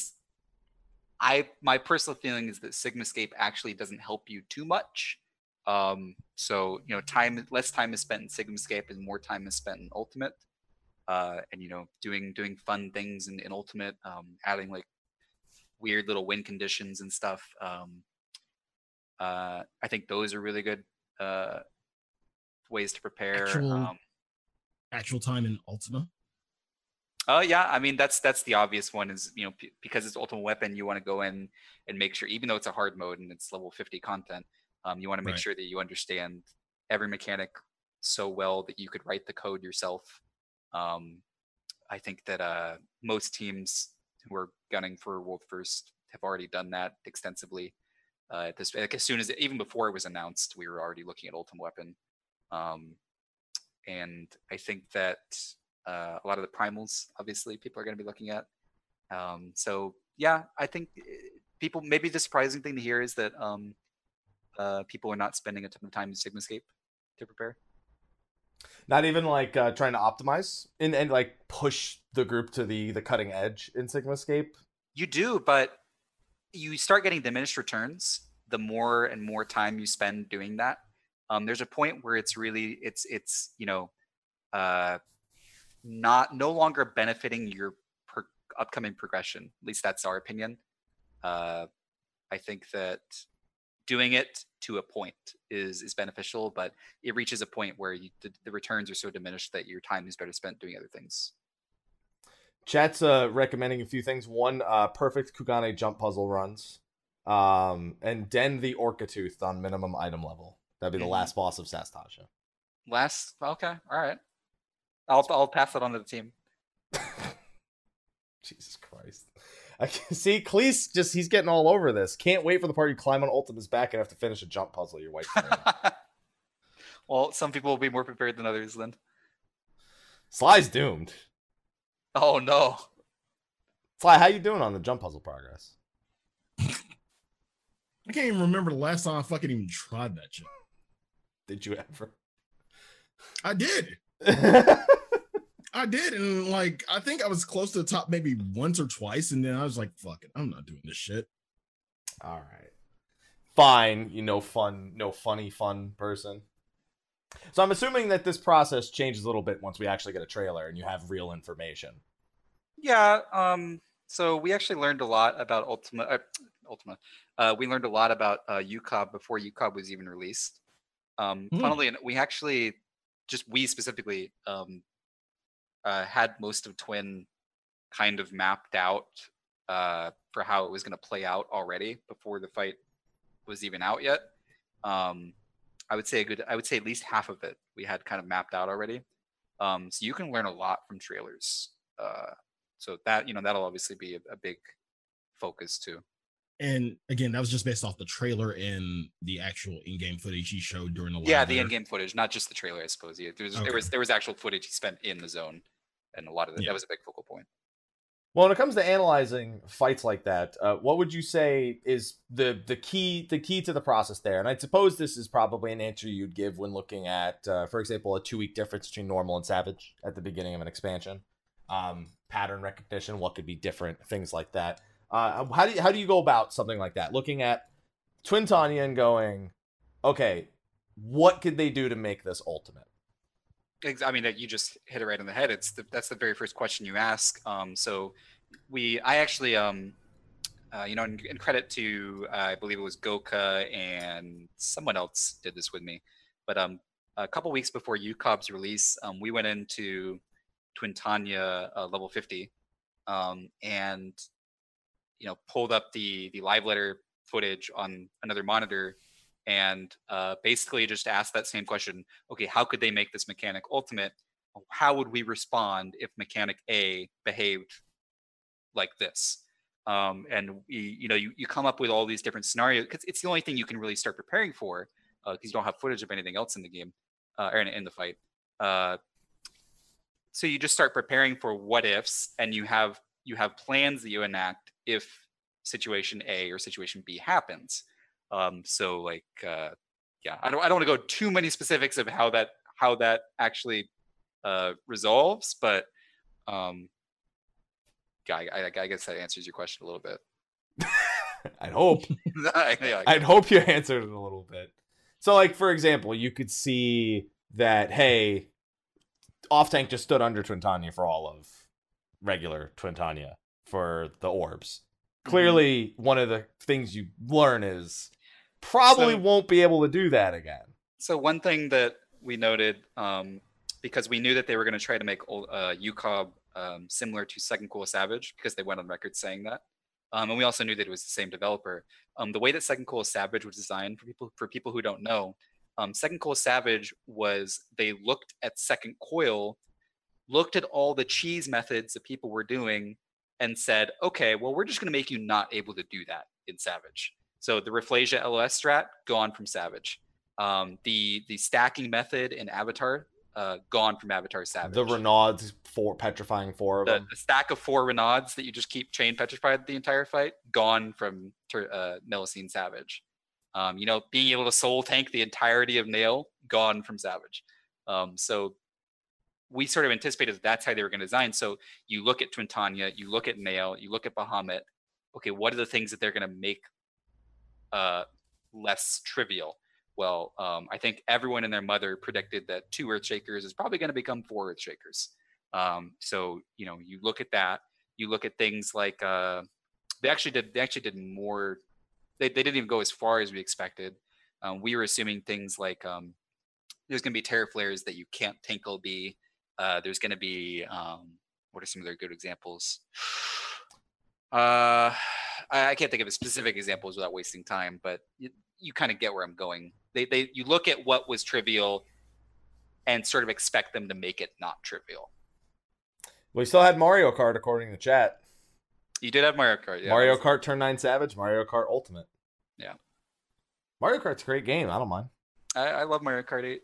I my personal feeling is that Sigmascape actually doesn't help you too much. Um, so you know, time less time is spent in Sigmascape and more time is spent in Ultimate. Uh, and you know, doing doing fun things in, in Ultimate, um, adding like weird little win conditions and stuff. Um, uh, I think those are really good uh, ways to prepare. Actual- Um, Actual time in Ultima. Oh yeah, I mean that's that's the obvious one is you know p- because it's ultimate weapon you want to go in and make sure even though it's a hard mode and it's level 50 content um, you want to make Right. sure that you understand every mechanic so well that you could write the code yourself. Um, I think that uh, most teams who are gunning for World First have already done that extensively. Uh, at this like as soon as even before it was announced, we were already looking at ultimate weapon. Um, and I think that uh, a lot of the primals obviously people are going to be looking at. Um, so yeah i think eh, people maybe the surprising thing to hear is that um, uh, people are not spending a ton of time in sigmascape to prepare. Not even like uh, trying to optimize and, and like push the group to the the cutting edge in Sigmascape. you do but you start getting diminished returns the more and more time you spend doing that. Um, there's a point where it's really it's it's you know uh, not no longer benefiting your per, upcoming progression at least that's our opinion uh, i think that doing it to a point is is beneficial but it reaches a point where you, the, the returns are so diminished that your time is better spent doing other things Chat's uh, recommending a few things. One, uh, perfect Kugane jump puzzle runs. Um, and Den the Orca Tooth on minimum item level. That'd be the Mhm. last boss of Sastasha. Last, okay, all right. I'll I'll pass it on to the team. Jesus Christ. I can see Cleese just he's getting all over this. Can't wait for the party to climb on Ultima's back and have to finish a jump puzzle your wife. well, some people will be more prepared than others then. Sly's doomed. Oh no. Sly, how you doing on the jump puzzle progress? I can't even remember the last time I fucking even tried that shit. Did you ever? I did. I did, and like I think I was close to the top maybe once or twice, and then I was like, "Fuck it, I'm not doing this shit." all right. Fine, you know fun, no funny fun person. So I'm assuming that this process changes a little bit once we actually get a trailer and you have real information. Yeah. Um. So we actually learned a lot about Ultima. Uh, Ultima. Uh, we learned a lot about uh, UCOB before UCOB was even released. Um. Funnily, en- we actually just we specifically um, uh, had most of Twin kind of mapped out uh, for how it was going to play out already before the fight was even out yet. Um, I would say a good. I would say at least half of it we had kind of mapped out already. Um, so you can learn a lot from trailers. Uh, so that you know that'll obviously be a, a big focus too. And again, that was just based off the trailer and the actual in-game footage he showed during the live Yeah, the there. in-game footage, not just the trailer. I suppose. Yeah, there was there was there was actual footage he spent in the zone, and a lot of that, Yeah. that was a big focal point. Well, when it comes to analyzing fights like that, uh, what would you say is the the key the key to the process there? And I suppose this is probably an answer you'd give when looking at, uh, for example, a two week difference between normal and savage at the beginning of an expansion, um, pattern recognition, what could be different, things like that. Uh, how do you, how do you go about something like that? Looking at Twintania and going, okay, what could they do to make this ultimate? I mean, you just hit it right on the head. It's the, that's the very first question you ask. Um, so we, I actually, um, uh, you know, in, in credit to, uh, I believe it was Goka and someone else did this with me, but um, a couple weeks before UCOB's release, um, we went into Twintania uh, level 50, um, and you know, pulled up the the live letter footage on another monitor and uh, basically just ask that same question okay how could they make this mechanic ultimate? How would we respond if mechanic a behaved like this? Um, and we, you know you, you come up with all these different scenarios because it's the only thing you can really start preparing for because you don't have footage of anything else in the game uh, or in, in the fight uh, so you just start preparing for what ifs and you have you have plans that you enact if situation a or situation b happens um, so like uh, yeah i don't, I don't want to go too many specifics of how that how that actually uh, resolves but um, yeah, I, I, I guess that answers your question a little bit I'd hope. yeah, I'd hope you answered it a little bit. So, like for example, you could see that hey, off tank just stood under Twintania for all of regular Twintania for the orbs. Mm-hmm. Clearly, one of the things you learn is probably So- won't be able to do that again. So one thing that we noted, um, because we knew that they were going to try to make ol- uh, UCOB um, similar to Second Coil Savage, because they went on record saying that, um, and we also knew that it was the same developer. Um, the way that Second Coil Savage was designed for people for people who don't know, um, Second Coil Savage was they looked at Second Coil, looked at all the cheese methods that people were doing, and said, okay, well we're just going to make you not able to do that in Savage. So the Rafflesia LOS strat gone from Savage um, the the stacking method in Avatar uh, gone from Avatar Savage. The Renauds for petrifying four of the, them. the stack of four Renauds that you just keep chain petrified the entire fight gone from uh, Melusine Savage. Um, you know, being able to soul tank the entirety of Nael gone from Savage. Um, so we sort of anticipated that that's how they were going to design. So you look at Twintania, you look at Nael, you look at Bahamut. Okay, what are the things that they're going to make uh, less trivial? Well, um, I think everyone and their mother predicted that two Earthshakers is probably going to become four Earthshakers. Um, so you know, you look at that. You look at things like uh, they actually did. They actually did more. They they didn't even go as far as we expected. Um, we were assuming things like um, there's going to be terror flares that you can't tinkle B. Uh, there's going to be um, what are some of their good examples? Uh, I, I can't think of a specific examples without wasting time, but you, you kind of get where I'm going. They they you look at what was trivial and sort of expect them to make it not trivial. We still had Mario Kart according to chat. You did have Mario Kart, yeah. Mario Kart Turn 9 Savage, Mario Kart Ultimate. Yeah. Mario Kart's a great game. I don't mind. I, I love Mario Kart 8.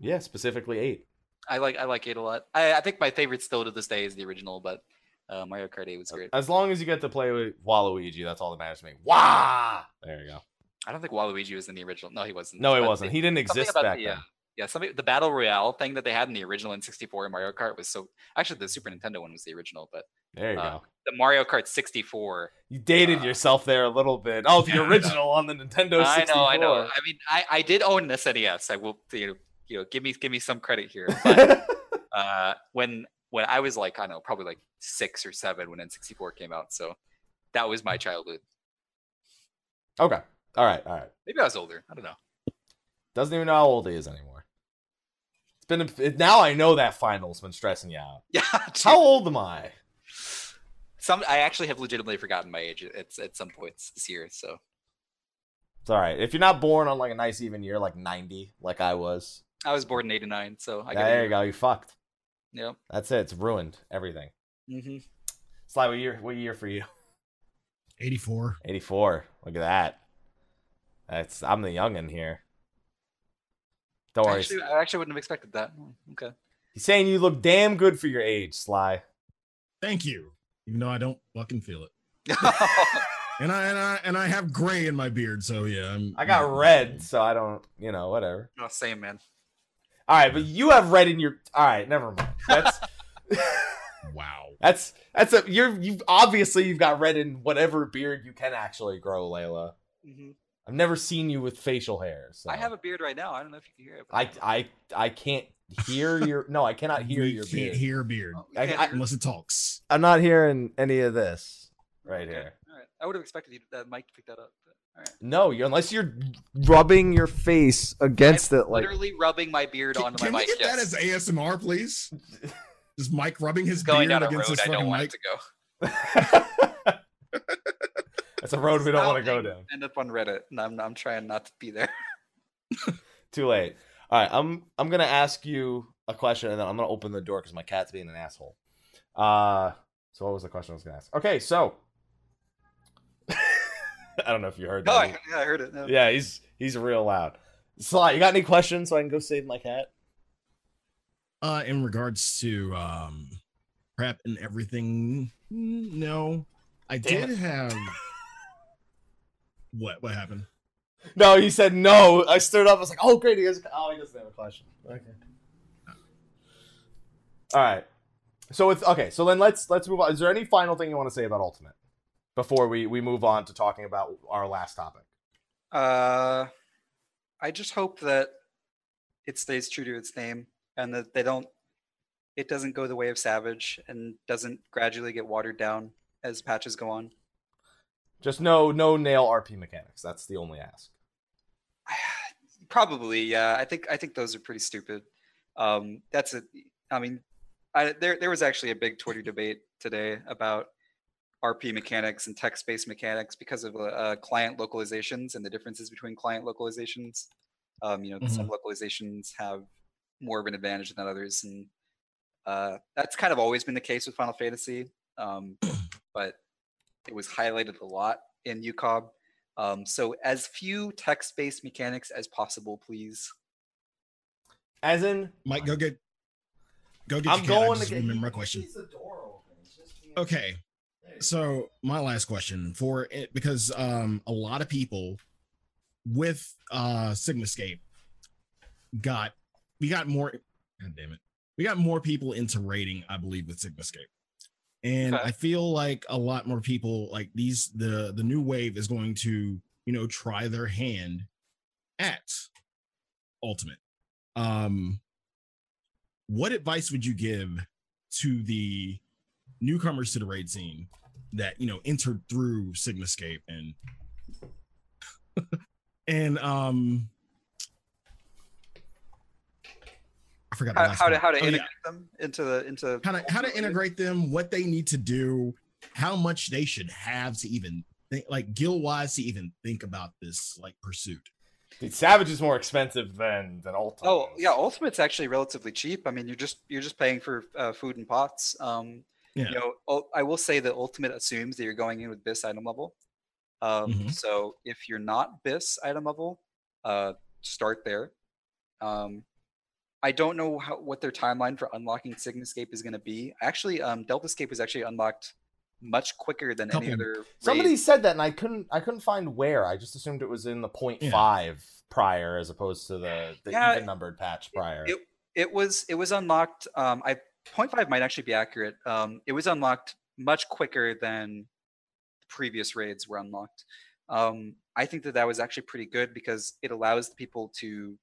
Yeah, specifically 8. I like I like 8 a lot. I, I think my favorite still to this day is the original, but uh, Mario Kart 8 was great. As long as you get to play with Waluigi, that's all that matters to me. Wah! There you go. I don't think Waluigi was in the original. No, he wasn't. No, he But wasn't. the- He didn't exist back the, then. uh, Yeah, something the battle royale thing that they had in the original N64 Mario Kart was so. Actually, the Super Nintendo one was the original, but There you uh, go. the Mario Kart 64. You dated uh, yourself there a little bit. Oh, the Yeah, original on the Nintendo 64. I know, I know. I mean, I, I did own SNES. I will, you know, you know, give me give me some credit here. But uh, when when I was like, I don't know, probably like six or seven when N64 came out, so that was my childhood. okay. All right. All right. Maybe I was older. I don't know. Doesn't even know how old he is anymore. It's been a, it, now I know that final's been stressing you out. Yeah. How old am I? Some I actually have legitimately forgotten my age at at some points this year. So It's all right. If you're not born on like a nice even year, like 90, like I was, I was born in '89, so I got there you go. You fucked. Yep. That's it. It's ruined everything. hmm Sly, what year? What year for you? 84. 84. Look at that. That's I'm the youngin here. Don't worry. Actually, I actually wouldn't have expected that. Okay. He's saying you look damn good for your age, Sly. Thank you. Even though I don't fucking feel it. And I and I and I have gray in my beard, so yeah. I'm, I got red, so I don't, you know, whatever. no, same man. All right, but you have red in your. All right, never mind. That's Wow. that's that's a you're you've obviously you've got red in whatever beard you can actually grow, Layla. hmm I've never seen you with facial hair. So. I have a beard right now. I don't know if you can hear it. I I I can't hear your. No, I cannot hear We your can't beard. hear beard Oh, I- can't I- hear it? unless it talks. I'm not hearing any of this right Okay, here. All right. I would have expected you that mic to pick that up. But, all right. No, you unless you're rubbing your face against I'm it, like literally rubbing my beard Can, onto can my we mic. get that as ASMR, please? Is Mike rubbing his going beard down against road his I fucking don't mic. it to go. that's a road we don't want to go down. End up on Reddit, and I'm I'm trying not to be there. Too late. All right, I'm I'm gonna ask you a question, and then I'm gonna open the door because my cat's being an asshole. Uh, so what was the question I was gonna ask? Okay, so I don't know if you heard No, that. I, yeah, I heard it. No. yeah, he's he's real loud. Sly, you got any questions so I can go save my cat? Uh, in regards to um prep and everything, no. I Damn did have. What? What happened? No, he said no. I stood up. I was like, oh great, he has. Oh, he doesn't have a question. Okay. All right. So it's okay. So then let's let's move on. Is there any final thing you want to say about Ultimate before we we move on to talking about our last topic? Uh, I just hope that it stays true to its name and that they don't. It doesn't go the way of Savage and doesn't gradually get watered down as patches go on. Just no no Nael RP mechanics. That's the only ask. Probably, yeah. I think I think those are pretty stupid. Um, that's a. I mean, I, there there was actually a big Twitter debate today about RP mechanics and text-based mechanics because of uh, uh, client localizations and the differences between client localizations. Um, you know, some localizations have more of an advantage than others, and uh, that's kind of always been the case with Final Fantasy. Um, but it was highlighted a lot in UCOB. Um, so as few text-based mechanics as possible, please. As in, Mike, go get. Go get. I'm your going to get. remember my question. Okay, so my last question for it because um a lot of people with uh Sigmascape got we got more god damn it we got more people into raiding I believe with Sigmascape and Okay. I feel like a lot more people like these the the new wave is going to you know try their hand at Ultimate um what advice would you give to the newcomers to the raid scene that you know entered through Sigmascape and and um I forgot the How, last how to how to Oh, yeah. integrate them into the into how to how to integrate them, what they need to do, how much they should have to even think like guild wise to even think about this like pursuit. Dude, Savage is more expensive than than Ultimate. Oh yeah, Ultimate's actually relatively cheap. I mean, you're just you're just paying for uh, food and pots. Um, Yeah. You know, I will say the Ultimate assumes that you're going in with BIS item level. Um, Mhm. So if you're not BIS item level, uh, start there. Um, I don't know how what their timeline for unlocking Sigmascape is going to be. Actually, um, Deltascape was actually unlocked much quicker than any Couple- other. Somebody said that, and I couldn't. I couldn't find where. I just assumed it was in the point Yeah. five prior, as opposed to the the Yeah, even numbered patch prior. It, it was it was unlocked. Um, I point five might actually be accurate. Um, it was unlocked much quicker than previous raids were unlocked. Um, I think that that was actually pretty good because it allows the people to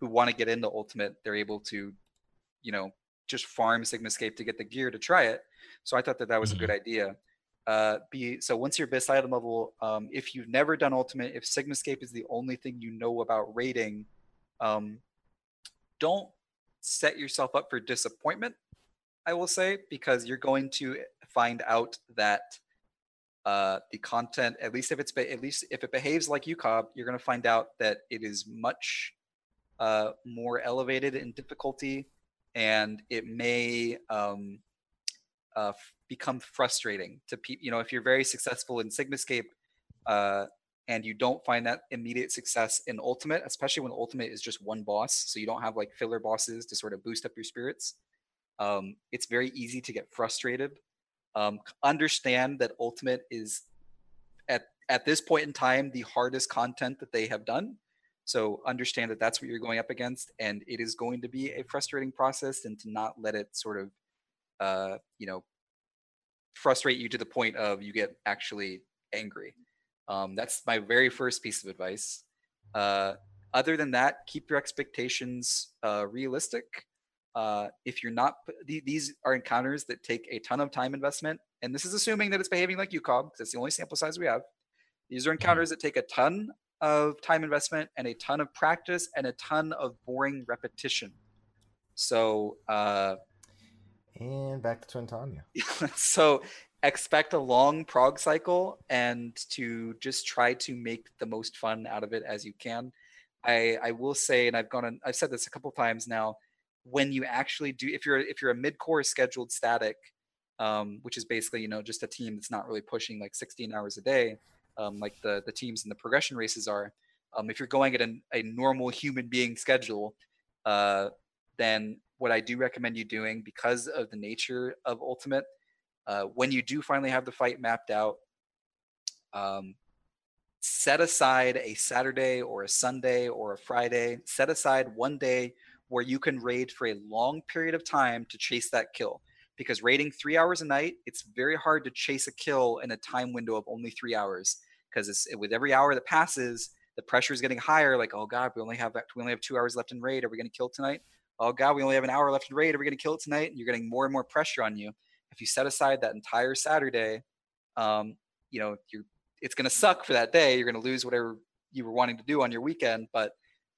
who want to get into Ultimate, they're able to, you know, just farm Sigmascape to get the gear to try it. So I thought that that was a good idea. Uh, be so once you're BIS item level, um, if you've never done Ultimate, if Sigmascape is the only thing you know about raiding, um, don't set yourself up for disappointment. I will say because you're going to find out that uh, the content, at least if it's be- at least if it behaves like UCOB, you're going to find out that it is much uh, more elevated in difficulty, and it may um, uh, f- become frustrating to people. You know, if you're very successful in Sigmascape, uh, and you don't find that immediate success in Ultimate, especially when Ultimate is just one boss, so you don't have like filler bosses to sort of boost up your spirits. Um, it's very easy to get frustrated. Um, understand that Ultimate is at at this point in time the hardest content that they have done. So understand that that's what you're going up against, and it is going to be a frustrating process, and to not let it sort of, uh, you know, frustrate you to the point of you get actually angry. Um, that's my very first piece of advice. Uh, other than that, keep your expectations uh, realistic. Uh, if you're not, these are encounters that take a ton of time investment, and this is assuming that it's behaving like UCOB, because that's the only sample size we have. These are encounters that take a ton of time investment and a ton of practice and a ton of boring repetition. So, uh, and back to Twintania. so expect a long prog cycle and to just try to make the most fun out of it as you can. I I will say, and I've gone on, I've said this a couple times now. When you actually do, if you're if you're a mid-core scheduled static, um, which is basically you know just a team that's not really pushing like 16 hours a day, um, like the the teams in the progression races are. Um, if you're going at an, a normal human being schedule, uh, then what I do recommend you doing because of the nature of Ultimate, uh, when you do finally have the fight mapped out, um, set aside a Saturday or a Sunday or a Friday. Set aside one day where you can raid for a long period of time to chase that kill. Because raiding three hours a night, it's very hard to chase a kill in a time window of only three hours. Because with every hour that passes, the pressure is getting higher. Like, oh god, we only have we only have two hours left in raid. Are we going to kill tonight? Oh god, we only have an hour left in raid. Are we going to kill tonight? And you're getting more and more pressure on you. If you set aside that entire Saturday, um, you know, you're it's going to suck for that day. You're going to lose whatever you were wanting to do on your weekend, but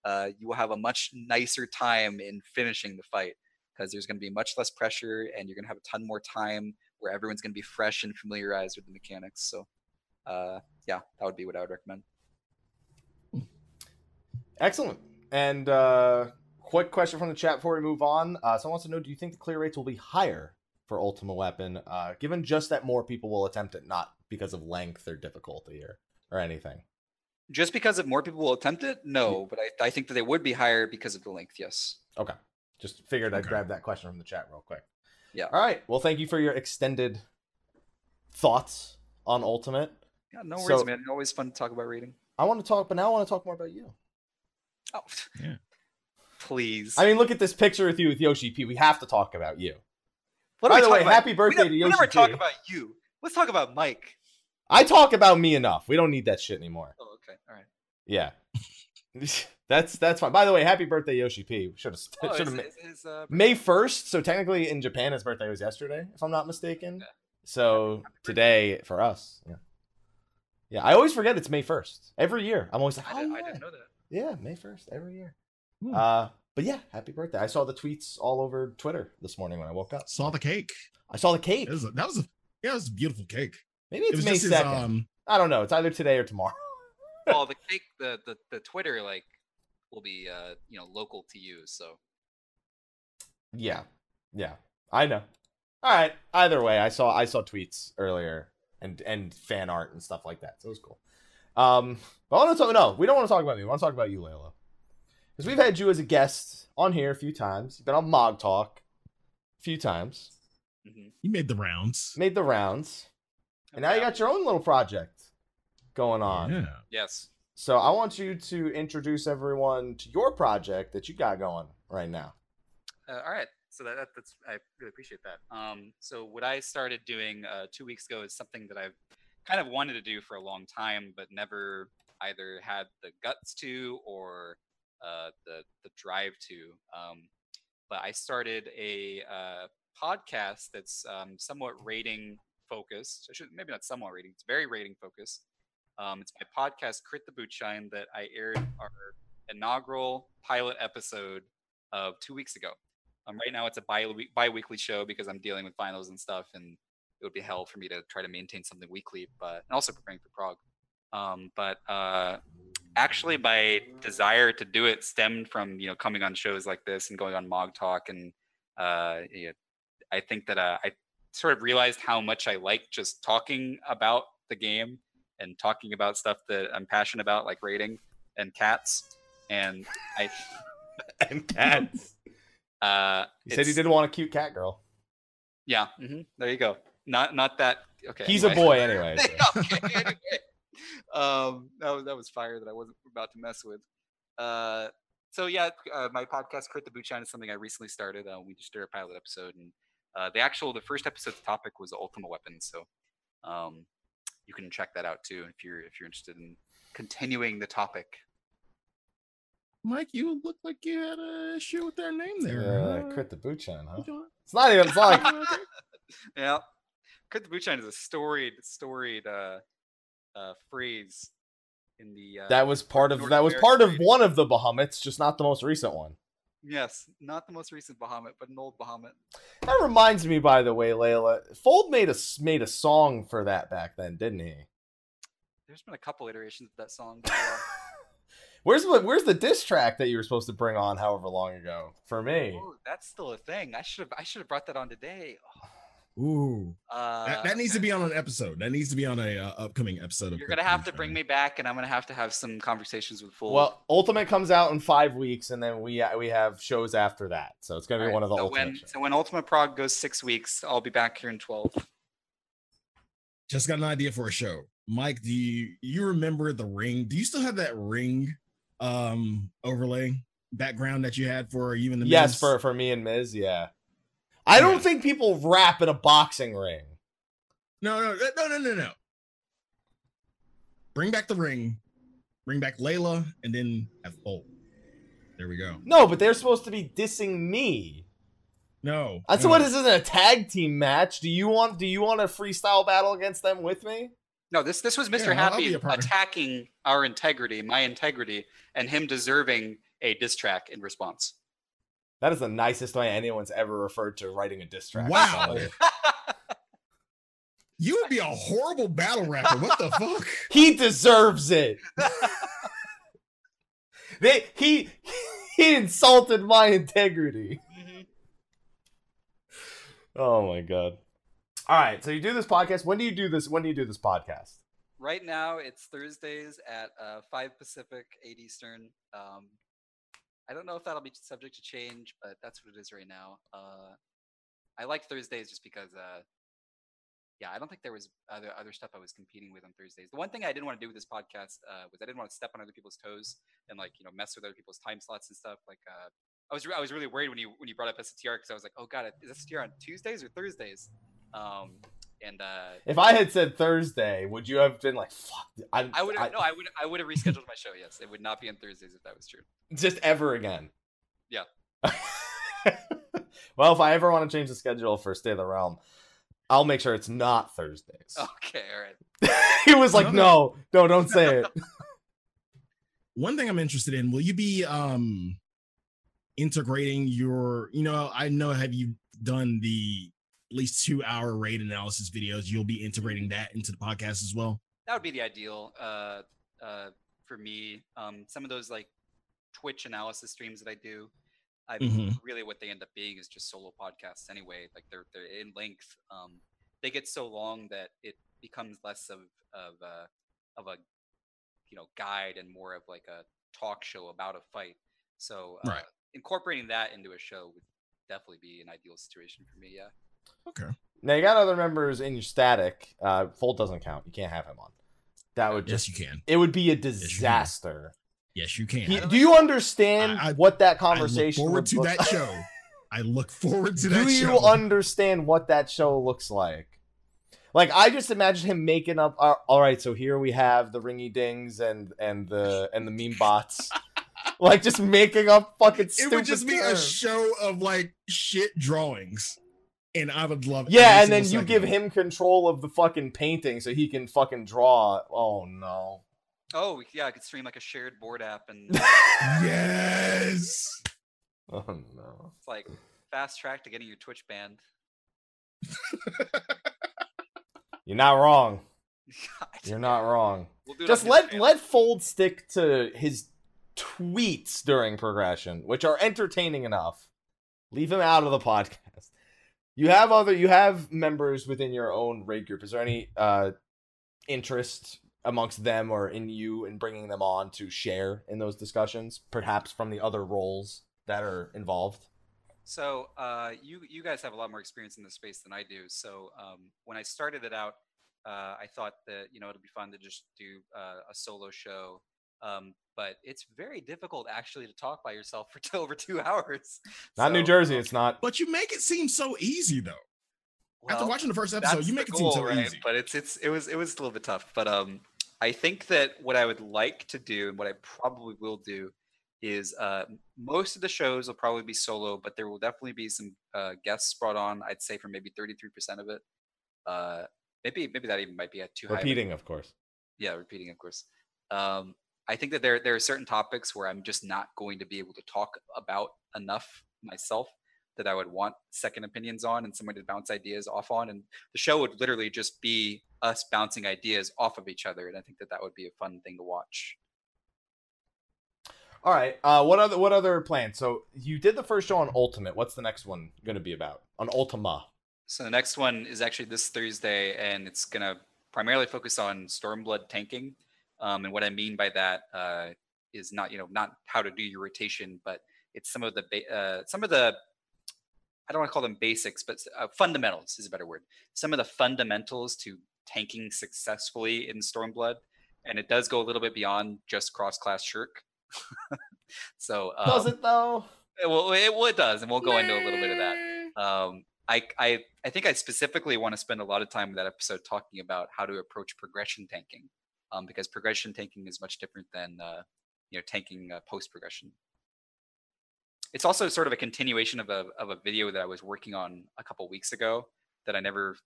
uh, you will have a much nicer time in finishing the fight because there's going to be much less pressure and you're going to have a ton more time where everyone's going to be fresh and familiarized with the mechanics. So, uh, yeah, that would be what I would recommend. Excellent. And uh, quick question from the chat before we move on. Uh, someone wants to know: Do you think the clear rates will be higher for Ultima Weapon, uh, given just that more people will attempt it, not because of length or difficulty or or anything? Just because if more people will attempt it, no, but I, I think that they would be higher because of the length. Yes. Okay. Just figured I'd Okay. grab that question from the chat real quick. Yeah. All right. Well, thank you for your extended thoughts on Ultimate. Yeah, no worries, So- man. Always fun to talk about raiding. I want to talk, but now I want to talk more about you. Oh, Yeah. please. I mean, look at this picture with you with Yoshi P. We have to talk about you. What by we the way, about? happy We birthday never- to We Yoshi never talk P. about you. Let's talk about Mike. I talk about me enough. We don't need that shit anymore. Oh, okay. All right. Yeah. that's that's fine. By the way, happy birthday, Yoshi P. Should have Oh, should have is, is, uh, May first. So technically, in Japan, his birthday was yesterday, if I'm not mistaken. Yeah. So today for us, yeah, yeah. I always forget it's May first every year. I'm always like, I, oh did, yeah, I didn't know that. yeah, May first every year. Hmm. Uh, but yeah, happy birthday! I saw the tweets all over Twitter this morning when I woke up. Saw the cake. I saw the cake. It was a, that was a yeah, it was a beautiful cake. Maybe It it's was May just second. um I don't know. It's either today or tomorrow. Well, the cake, the, the the Twitter like will be uh you know local to you. So Yeah, yeah, I know. All right. Either way, I saw I saw tweets earlier and and fan art and stuff like that. So it was cool. Um, but I want to talk. No, we don't want to talk about me. We want to talk about you, Layla, because we've had you as a guest on here a few times. You've been on Mog Talk a few times. mhm. You made the rounds. Made the rounds, and now you got your own little project going on. Yeah. yes. So I want you to introduce everyone to your project that you got going right now. Uh, all right. So that, that that's I really appreciate that. Um, so what I started doing uh, two weeks ago is something that I've kind of wanted to do for a long time, but never either had the guts to or uh, the the drive to. Um, but I started a uh, podcast that's um, somewhat raiding focused. I should maybe not somewhat raiding. It's very raiding focused. Um, it's my podcast, Crit the Bootshine, that I aired our inaugural pilot episode of two weeks ago. Um, right now, it's a bi bi-weekly show because I'm dealing with finals and stuff, and it would be hell for me to try to maintain something weekly. But and also preparing for prog. Um, but uh, actually, my desire to do it stemmed from you know coming on shows like this and going on Mog Talk, and uh, I think that uh, I sort of realized how much I like just talking about the game and talking about stuff that I'm passionate about, like raiding and cats. And I, And cats. uh, You said you it's- didn't want a cute cat girl. Yeah, hmm there you go. Not not that. Okay, He's anyway. a boy anyway. so. okay, anyway. Um, that was that was fire that I wasn't about to mess with. Uh, so yeah, uh, my podcast, Crit the Bootshine, is something I recently started. Uh, we just did a pilot episode, and uh, the actual the first episode's topic was Ultima Weapon. So, um, you can check that out too if you're if you're interested in continuing the topic. Mike, you look like you had a issue with their name there. Yeah, huh? crit the boot shine, huh? It's not even. It's like yeah, Crit the Bootshine is a storied storied uh, uh, phrase in the uh, that was part of North that was part of one of the Bahamut's, just not the most recent one. Yes, not the most recent Bahamut, but an old Bahamut. That reminds me, by the way, Layla, Fold made a made a song for that back then, didn't he? There's been a couple iterations of that song. Where's the Where's the diss track that you were supposed to bring on, however long ago? For me, oh, that's still a thing. I should have I should have brought that on today. Oh, Ooh, Uh, that, that needs to be on an episode. That needs to be on a uh, upcoming episode. Of You're gonna have to bring me back, and I'm gonna have to have some conversations with Fold. well, Ultimate comes out in five weeks, and then we we have shows after that, so it's gonna be one of the so Ultimate when shows. so when Ultima prog goes six weeks, I'll be back here in twelve. Just got an idea for a show. Mike, do you you remember the ring? Do you still have that ring um overlay background that you had for you and the Yes, Miz? for for me and Miz, yeah. I don't Yeah. think people rap in a boxing ring. No, no, no, no, no, no. Bring back the ring, bring back Layla, and then have Bolt. There we go. No, but they're supposed to be dissing me. No. That's no. what this isn't a tag team match. Do you want do you want a freestyle battle against them with me? No, this this was Mr. Yeah, I'll- I'll Happy be a part of it. attacking our integrity, my integrity, and him deserving a diss track in response. That is the nicest way anyone's ever referred to writing a diss track. Wow. You would be a horrible battle rapper. What the fuck? He deserves it. they he he insulted my integrity. Mhm. Oh my god. All right, so you do this podcast. When do you do this? When do you do this podcast? Right now, it's Thursdays at uh, 5 Pacific, 8 Eastern. Um, I don't know if that'll be subject to change, but that's what it is right now. Uh, I like Thursdays just because, uh, yeah, I don't think there was other other stuff I was competing with on Thursdays. The one thing I didn't want to do with this podcast uh, was I didn't want to step on other people's toes and like you know mess with other people's time slots and stuff. Like uh, I was re- I was really worried when you when you brought up STR because I was like, oh god, is STR on Tuesdays or Thursdays? Um, and uh, If I had said Thursday, would you have been like, "Fuck"? I, I would have no, I would I would have rescheduled my show. Yes, it would not be on Thursdays if that was true. just ever again. Yeah. well, if I ever want to change the schedule for State of the Realm, I'll make sure it's not Thursdays. Okay, all right. he was like, No, no, no, don't say it. One thing I'm interested in, will you be um integrating your, you know, I know have you done the at least two hour raid analysis videos, you'll be integrating that into the podcast as well. that would be the ideal uh, uh, for me. Um, some of those like Twitch analysis streams that I do, I Mhm. really what they end up being is just solo podcasts anyway. Like they're they're in length. Um, they get so long that it becomes less of of a of a you know guide and more of like a talk show about a fight. So uh, Right. incorporating that into a show would definitely be an ideal situation for me. Yeah. Okay. Now you got other members in your static. Uh, Fold doesn't count. You can't have him on. That would Yes, you can. it would be a you can. disaster. Yes, you can. He- do you understand I- I- what that I look conversation forward would to look- that show. I look forward to Do that Do you show. understand what that show looks like? Like I just imagine him making up. Uh, all right, so here we have the ringy dings and and the and the meme bots, like just making up fucking. it would just be a show of like shit drawings, and I would love. Yeah, and then you give him control of the fucking painting so he can fucking draw. Oh no. Oh yeah, I could stream like a shared board app and Yes. oh no. it's like fast track to getting your Twitch banned. You're not wrong. God. You're not wrong. We'll do it Just let channel. let Fold stick to his tweets during progression, which are entertaining enough. Leave him out of the podcast. You have other you have members within your own raid group. Is there any uh interest amongst them or in you in bringing them on to share in those discussions, perhaps from the other roles that are involved? So uh, you you guys have a lot more experience in this space than I do. So um, when I started it out, uh, I thought that you know it'd be fun to just do uh, a solo show. Um, but it's very difficult actually to talk by yourself for t- over two hours. Not New Jersey, it's not. But you make it seem so easy though. After watching the first episode, you the make it goal, seem so right? easy. But it's it's it was it was a little bit tough. But um, I think that what I would like to do and what I probably will do is uh, most of the shows will probably be solo, but there will definitely be some uh, guests brought on. I'd say for maybe thirty three percent of it. Uh, maybe maybe that even might be at too high. Repeating, of course. yeah repeating of course um i think that there there are certain topics where i'm just not going to be able to talk about enough myself that i would want second opinions on and someone to bounce ideas off on and the show would literally just be us bouncing ideas off of each other and i think that that would be a fun thing to watch All right. Uh, what other what other plans? So you did the first show on Ultimate. What's the next one going to be about? On Ultima. so the next one is actually this thursday and it's going to primarily focus on stormblood tanking um, and what i mean by that uh, is not you know not how to do your rotation but it's some of the ba- uh, some of the I don't want to call them basics, but uh, fundamentals is a better word. Some of the fundamentals to tanking successfully in Stormblood, and it does go a little bit beyond just cross-class shirk. so um, Does it though? it- Well, it, well, it does, and we'll go into a little bit of that. Um, I, I, I think I specifically want to spend a lot of time in that episode talking about how to approach progression tanking, um, because progression tanking is much different than uh, you know tanking uh, post progression. It's also sort of a continuation of a of a video that I was working on a couple weeks ago that I never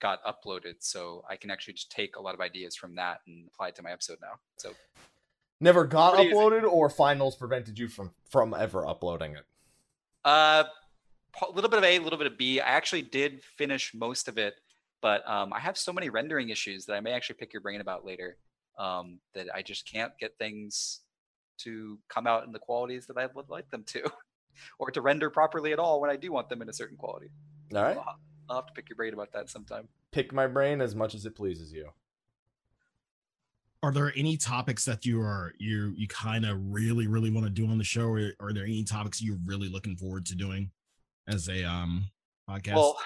got uploaded, so I can actually just take a lot of ideas from that and apply it to my episode now. So Never got uploaded, or finals prevented you from from ever uploading it. Uh, a little bit of A, a little bit of B. I actually did finish most of it, but um, I have so many rendering issues that I may actually pick your brain about later. Um, that I just can't get things to come out in the qualities that I would like them to, or to render properly at all when I do want them in a certain quality. All right. I'll, I'll have to pick your brain about that sometime. Pick my brain as much as it pleases you. Are there any topics that you are you you kind of really really want to do on the show, or are there any topics you're really looking forward to doing as a um podcast? Well,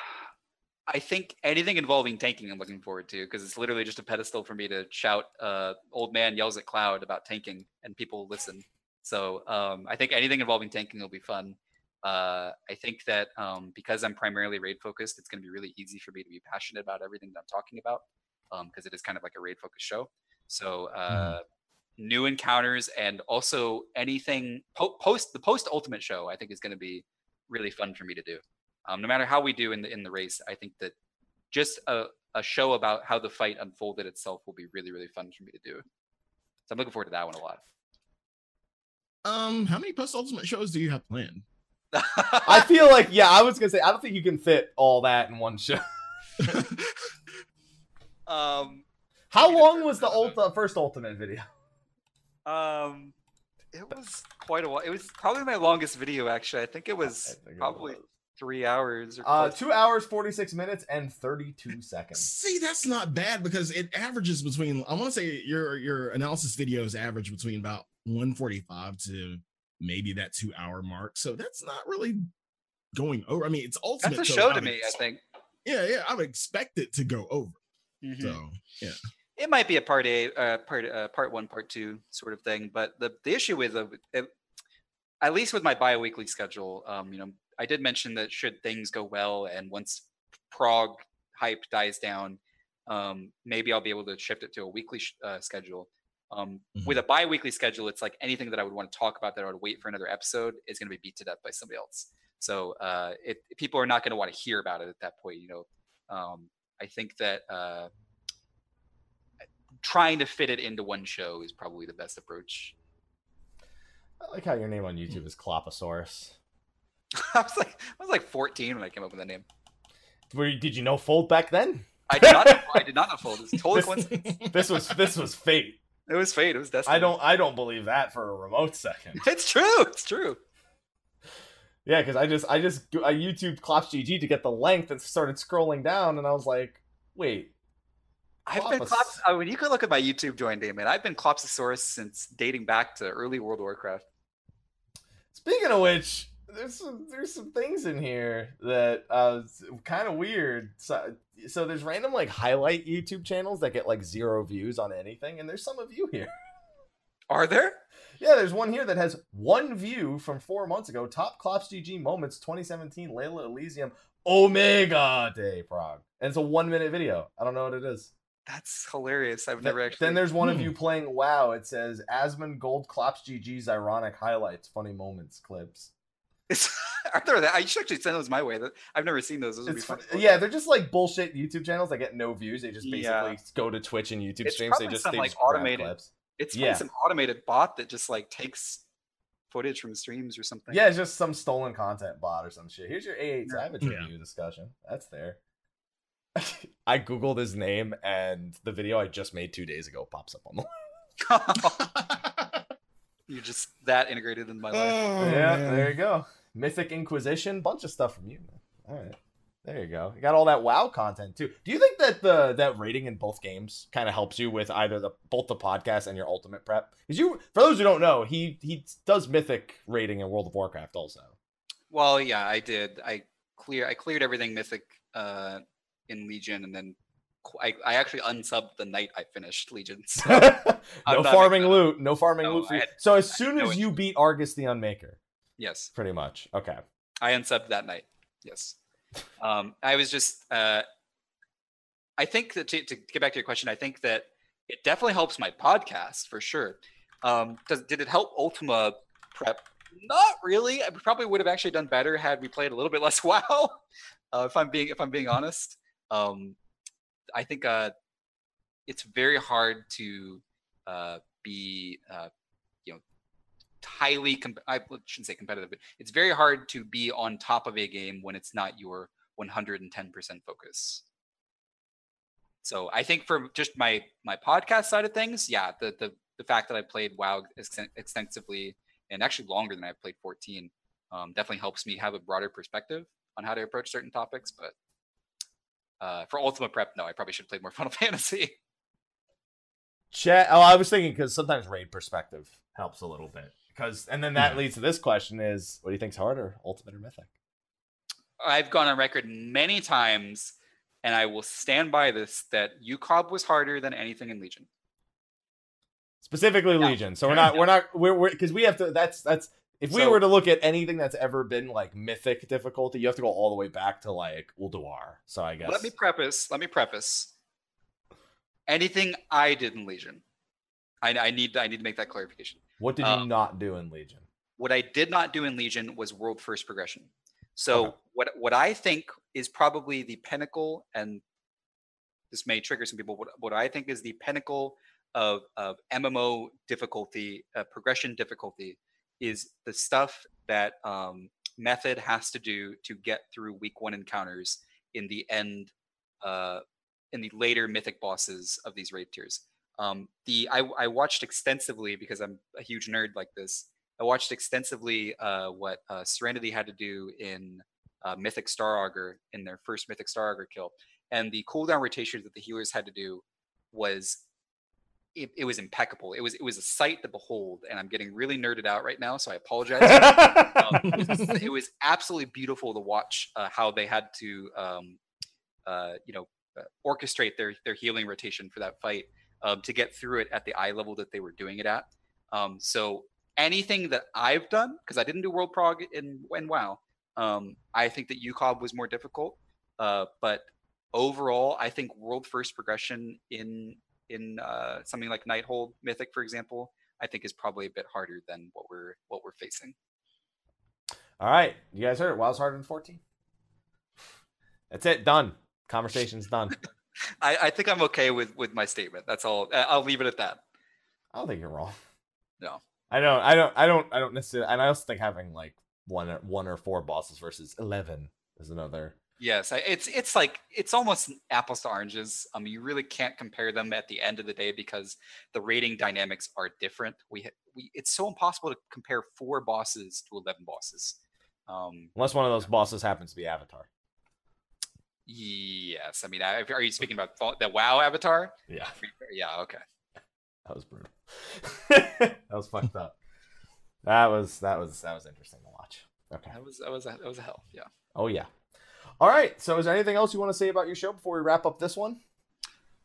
I think anything involving tanking, I'm looking forward to because it's literally just a pedestal for me to shout. Uh, "Old man yells at cloud" about tanking, and people listen. So um, I think anything involving tanking will be fun. Uh, I think that um, because I'm primarily raid focused, it's going to be really easy for me to be passionate about everything that I'm talking about because it is kind of like a raid focused show. So uh, new encounters and also anything po- post the post ultimate show, I think is going to be really fun for me to do um, no matter how we do in the in the race i think that just a, a show about how the fight unfolded itself will be really really fun for me to do so i'm looking forward to that one a lot um, how many post ultimate shows do you have planned? I feel like yeah, I was gonna say I don't think you can fit all that in one show. um How long was the one. ult- uh, first ultimate video? Um, it was quite a while. It was probably my longest video. Actually, I think it was I think it probably was. Three hours. Or Uh, two hours, 46 minutes, and 32 seconds. See, that's not bad because it averages between. I want to say your your analysis videos average between about 145 to maybe that two hour mark. So that's not really going over. I mean, it's ultimate. That's a show I to would me. I think. Yeah, yeah, I would expect it to go over. Mhm. So yeah, it might be a part A, uh, part uh, part one, part two sort of thing. But the the issue with uh, it, at least with my bi-weekly schedule, um, you know, I did mention that should things go well and once prog hype dies down, um, maybe I'll be able to shift it to a weekly sh- uh, schedule. Um, With a bi-weekly schedule, it's like anything that I would want to talk about that I would wait for another episode is going to be beat to death by somebody else. So uh, it, people are not going to want to hear about it at that point. You know, um, I think that uh, trying to fit it into one show is probably the best approach. I like how your name on YouTube is Cloposaurus. I was like, I was like 14 when I came up with the name. Were you, did you know Fold back then? I did not. know- I did not know Fold. It's totally This- coincidence. This was this was fate. It was fate. It was destiny. I don't I don't believe that for a remote second. It's true. It's true. Yeah, because I just I just I YouTube Clops GG to get the length and started scrolling down, and I was like, wait, I've been Clops. I mean, uh, you could look at my YouTube join name, man. I've been Clopsosaurus since dating back to early World of Warcraft. Speaking of which, there's some there's some things in here that uh kind of weird. So, so there's random like highlight YouTube channels that get like zero views on anything, and there's some of you here. Are there? Yeah, there's one here that has one view from four months ago. Top Clops GG moments 2017 Layla Elysium Omega Day Prog, and it's a one minute video. I don't know what it is. That's hilarious. I've never actually. Then there's one of Hmm. you playing WoW. It says Asmongold Clops GG's ironic highlights, funny moments, clips. It's, are there that? I should actually send those my way. I've never seen those. Those would be fun. fun- yeah, they're just like bullshit YouTube channels that get no views. They just basically Yeah. go to Twitch and YouTube It's streams. They just some, they like, just automated- clips. It's yeah. yeah. some automated bot that just like takes footage from streams or something. Yeah, it's just some stolen content bot or some shit. Here's your A8 Yeah. Savage Yeah. review discussion. That's there. I googled his name and the video I just made two days ago pops up on the. You're just that integrated in my life. Oh, yeah, man. there you go. Mythic Inquisition, bunch of stuff from you. man. All right, there you go. You got all that WoW content too. Do you think that the that raiding in both games kind of helps you with either the both the podcast and your ultimate prep? Because you, for those who don't know, he he does Mythic raiding in World of Warcraft also. Well, yeah, I did. I clear. I cleared everything mythic uh, in Legion, and then qu- I, I actually unsubbed the night I finished Legion. So no farming loot. No farming No, loot. For you. had- so as soon as you beat Argus the Unmaker, yes, pretty much. Okay. I unsubbed that night. Yes, um, I was just. Uh, I think that to, to get back to your question, I think that it definitely helps my podcast for sure. Um, does did it help Ultima prep? Not really. I probably would have actually done better had we played a little bit less WoW. Uh, if I'm being if I'm being honest, um, I think uh, it's very hard to uh, be uh, you know highly com- I shouldn't say competitive, but it's very hard to be on top of a game when it's not your 110% focus. So I think for just my my podcast side of things, yeah, the the the fact that I played WoW exten- extensively and actually longer than I played 14 um, definitely helps me have a broader perspective on how to approach certain topics. But uh, for Ultimate Prep, no, I probably should have played more Final Fantasy. Chat. Oh, I was thinking because sometimes raid perspective helps a little bit. Because and then that Yeah. leads to this question: Is what do you think's harder, Ultimate or Mythic? I've gone on record many times, and I will stand by this that UCOB was harder than anything in Legion. Specifically Yeah. Legion. So we're not we're not we're we're because we have to. That's that's if we So- were to look at anything that's ever been like Mythic difficulty, you have to go all the way back to like Ulduar. So I guess Let me preface. Let me preface. Anything I did in Legion, I, I need I need to make that clarification. what did you um, not do in Legion? What I did not do in Legion was world first progression. So Okay. what what I think is probably the pinnacle, and this may trigger some people. What, what I think is the pinnacle of of MMO difficulty, uh, progression difficulty, is the stuff that um, Method has to do to get through week one encounters in the end, uh, in the later mythic bosses of these raid tiers. Um, the I, I watched extensively because I'm a huge nerd like this. I watched extensively uh, what uh, Serenity had to do in uh, Mythic Star Augur in their first Mythic Star Augur kill, and the cooldown rotation that the healers had to do was it, it was impeccable. It was it was a sight to behold, and I'm getting really nerded out right now, so I apologize. um, it, was, it, was, absolutely beautiful to watch uh, how they had to um, uh, you know uh, orchestrate their their healing rotation for that fight um, to get through it at the i level that they were doing it at. Um, so anything that I've done, because I didn't do World Prog in, in WoW, um, I think that UCOB was more difficult. Uh, but overall, I think world first progression in in uh, something like Nighthold Mythic, for example, I think is probably a bit harder than what we're what we're facing. All right, you guys heard it. WoW's harder than 14. That's it. Done. Conversation's done. I, I think I'm okay with with my statement. That's all. I'll leave it at that. I don't think you're wrong. No. I don't. I don't. I don't. I don't necessarily. And I also think having like one, one or four bosses versus eleven is another. Yes, it's it's like it's almost apples to oranges. Um, you really can't compare them at the end of the day because the raiding dynamics are different. We we it's so impossible to compare four bosses to eleven bosses. Um, Unless one of those bosses happens to be Avatar. Yes, I mean, are you speaking about the WoW avatar? Yeah. Yeah. Okay. That was brutal. that was fucked up. That was that was that was interesting to watch. Okay. That was that was a, that was a hell. Yeah. Oh yeah. All right. So, is there anything else you want to say about your show before we wrap up this one?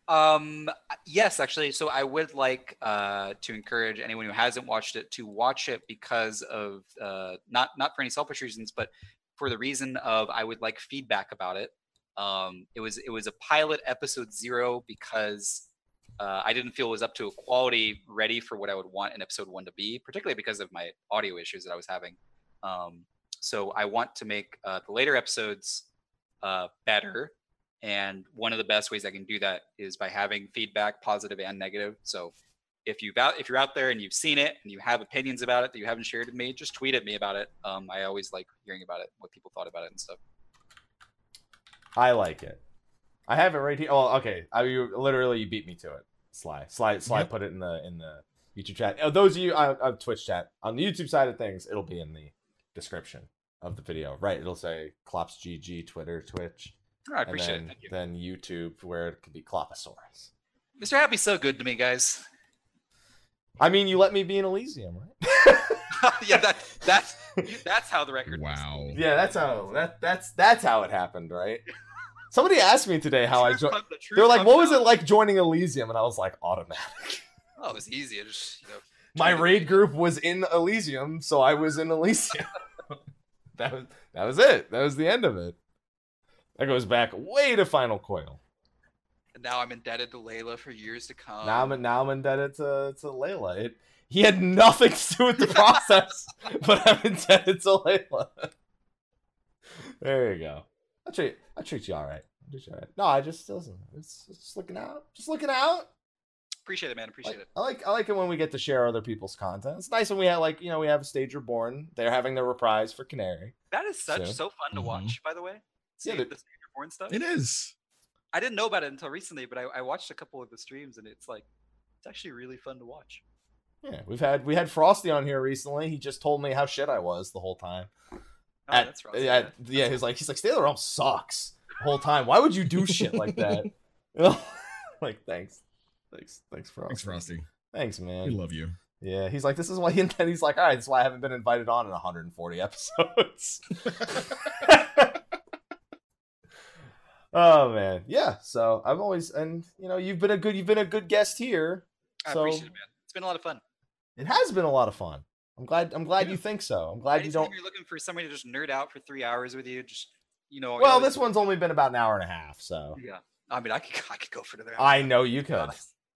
Um. Yes, actually. So, I would like uh, to encourage anyone who hasn't watched it to watch it because of uh, not not for any selfish reasons, but for the reason of I would like feedback about it. Um, it was it was a pilot episode zero because uh, I didn't feel it was up to a quality ready for what I would want in episode one to be, particularly because of my audio issues that I was having. Um, so I want to make uh, the later episodes uh, better, and one of the best ways I can do that is by having feedback, positive and negative. So if you've out if you're out there and you've seen it and you have opinions about it that you haven't shared with me, just tweet at me about it. Um, I always like hearing about it, what people thought about it and stuff. I like it. I have it right here. Oh, okay. I you literally you beat me to it. Sly, Sly, Sly. Yep. Put it in the in the YouTube chat. Oh, those of you on, uh, on Twitch chat on the YouTube side of things, it'll be in the description of the video. Right? It'll say Clops GG, Twitter, Twitch. Oh, I appreciate then, it. You. Then YouTube, where it could be Cloposaurus. Mr. Happy's so good to me, guys. I mean, you let me be in Elysium, right? yeah, that that's that's how the record. Wow. Was. Yeah, that's how that that's that's how it happened, right? Somebody asked me today how I joined. The They're like, "What was out. it like joining Elysium?" And I was like, "Automatic." Oh, it was easy. just you know. My raid group was in Elysium, so I was in Elysium. That was that was it. That was the end of it. That goes back way to Final Coil. And now I'm indebted to Layla for years to come. Now I'm now I'm indebted to to Layla. It he had nothing to do with the process, but I'm indebted to Layla. there you go. I treat I treat you all right. I treat you all right. No, I just listen. It's, it's just looking out. Just looking out. Appreciate it, man. Appreciate like, it. I like I like it when we get to share other people's content. It's nice when we have like you know we have a Stage Reborn. They're having their reprise for Canary. That is such so, so fun to mm-hmm. watch. By the way, See yeah, the Stage Reborn stuff. It is. I didn't know about it until recently, but I, I watched a couple of the streams and it's like it's actually really fun to watch. Yeah, we've had we had Frosty on here recently. He just told me how shit I was the whole time. Oh, at, that's Frosty. At, yeah, he's like he's like Stay Realm sucks the whole time. Why would you do shit like that? like thanks, thanks, thanks Frosty. Thanks Frosty. Thanks man. We love you. Yeah, he's like this is why he, and he's like all right, this is why I haven't been invited on in 140 episodes. oh man, yeah. So I've always and you know you've been a good you've been a good guest here. I so, appreciate it, man. It's been a lot of fun. It has been a lot of fun. I'm glad. I'm glad yeah. you think so. I'm glad Anytime you don't. You're looking for somebody to just nerd out for three hours with you. Just you know. Well, this one's only been about an hour and a half, so. Yeah, I mean, I could I could go for another. I know you could.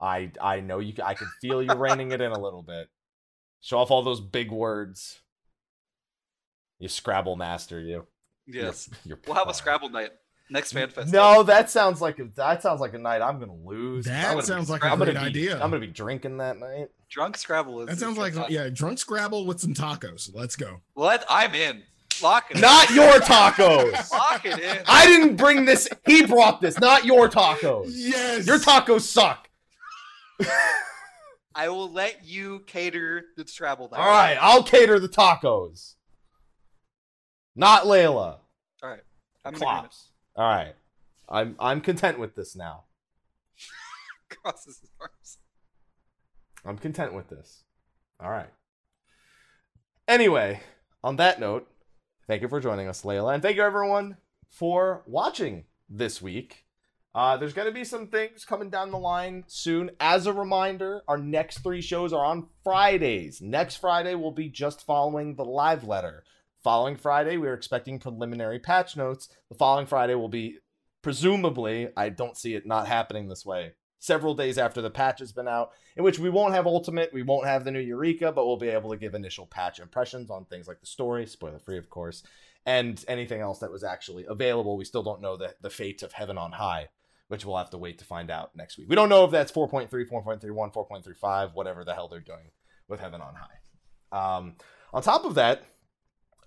I I know you. I can feel you reining it in a little bit. Show off all those big words. You Scrabble master, you. Yes. You're, you're we'll have a Scrabble night. Next fan fest. No, that sounds like a, that sounds like a night I'm gonna lose. That sounds like a great idea. I'm gonna be drinking that night. Drunk Scrabble is. That sounds like yeah, drunk Scrabble with some tacos. Let's go. What? I'm in. Lock it in. Not your tacos. Lock it in. I didn't bring this. He brought this, not your tacos. Yes. Your tacos suck. I will let you cater the travel. All right, I'll cater the tacos. Not Layla. All right. I'm. Klops. All right. I'm I'm content with this now. Crosses his arms. I'm content with this. All right. Anyway, on that note, thank you for joining us, Layla, and thank you everyone for watching this week. Uh, there's going to be some things coming down the line soon. As a reminder, our next three shows are on Fridays. Next Friday will be just following the live letter. Following Friday, we are expecting preliminary patch notes. The following Friday will be, presumably, I don't see it not happening this way, several days after the patch has been out, in which we won't have Ultimate, we won't have the new Eureka, but we'll be able to give initial patch impressions on things like the story, spoiler free, of course, and anything else that was actually available. We still don't know the, the fate of Heaven on High, which we'll have to wait to find out next week. We don't know if that's 4.3, 4.31, 4.35, whatever the hell they're doing with Heaven on High. Um, on top of that,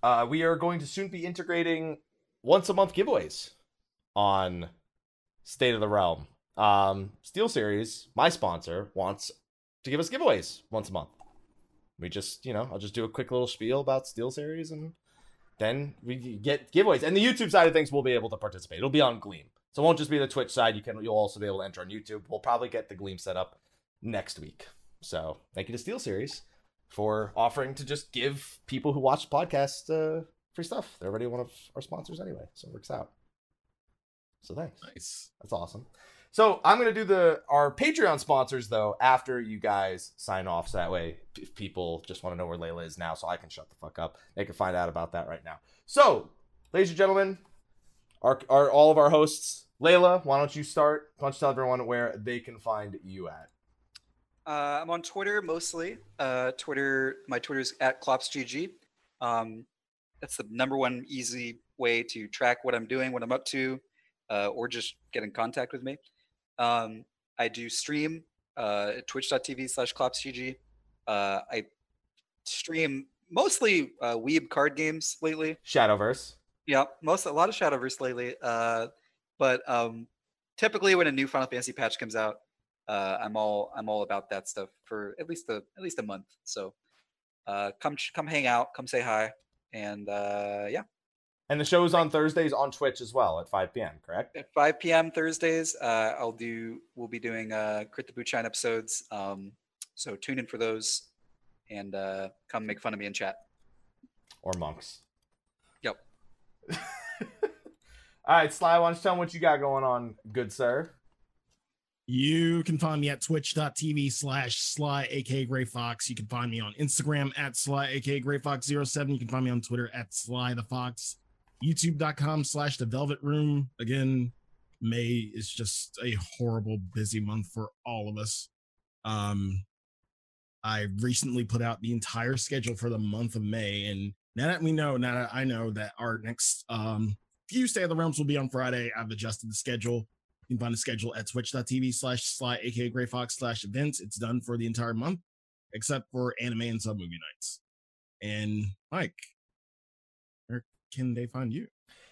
uh, we are going to soon be integrating once a month giveaways on State of the Realm. Um, SteelSeries, my sponsor, wants to give us giveaways once a month. We just, you know, I'll just do a quick little spiel about SteelSeries and then we get giveaways. And the YouTube side of things we'll be able to participate. It'll be on Gleam. So it won't just be the Twitch side. You can you'll also be able to enter on YouTube. We'll probably get the Gleam set up next week. So thank you to SteelSeries for offering to just give people who watch podcasts uh, free stuff. They're already one of our sponsors anyway, so it works out. So thanks. Nice. That's awesome. So I'm gonna do the our Patreon sponsors though after you guys sign off, so that way if people just want to know where Layla is now, so I can shut the fuck up. They can find out about that right now. So, ladies and gentlemen, our, our all of our hosts, Layla, why don't you start? Why don't you tell everyone where they can find you at? Uh, I'm on Twitter mostly. Uh, Twitter, my Twitter's at ClopsGG. Um, that's the number one easy way to track what I'm doing, what I'm up to, uh, or just get in contact with me. Um, I do stream uh, at twitch.tv slash ClopsGG. Uh, I stream mostly uh, Weeb card games lately. Shadowverse. Yeah, most a lot of Shadowverse lately. Uh, but um, typically when a new Final Fantasy patch comes out, uh, I'm all I'm all about that stuff for at least a at least a month. So uh, come come hang out, come say hi, and uh, yeah, And the show is on Thursdays on Twitch as well at 5 p.m., correct? at 5 p.m. Thursdays, uh, I'll do we'll be doing uh, Crit the Boot Shine episodes. Um, so tune in for those, and uh, come make fun of me in chat. Or monks. All right, Sly, why don't you tell them what you got going on, good sir? You can find me at twitch.tv slash sly aka Gray Fox. You can find me on Instagram at sly aka Gray Fox 07. You can find me on Twitter at sly the fox. YouTube.com slash the velvet room. Again, May is just a horrible busy month for all of us. Um I recently put out the entire schedule for the month of May, and now that we know, now that I know that our next um few State of the Realms will be on Friday, I've adjusted the schedule. You can find the schedule at twitch.tv slash sly aka Gray Fox slash events. It's done for the entire month, except for anime and sub movie nights. And Mike, where can they find you?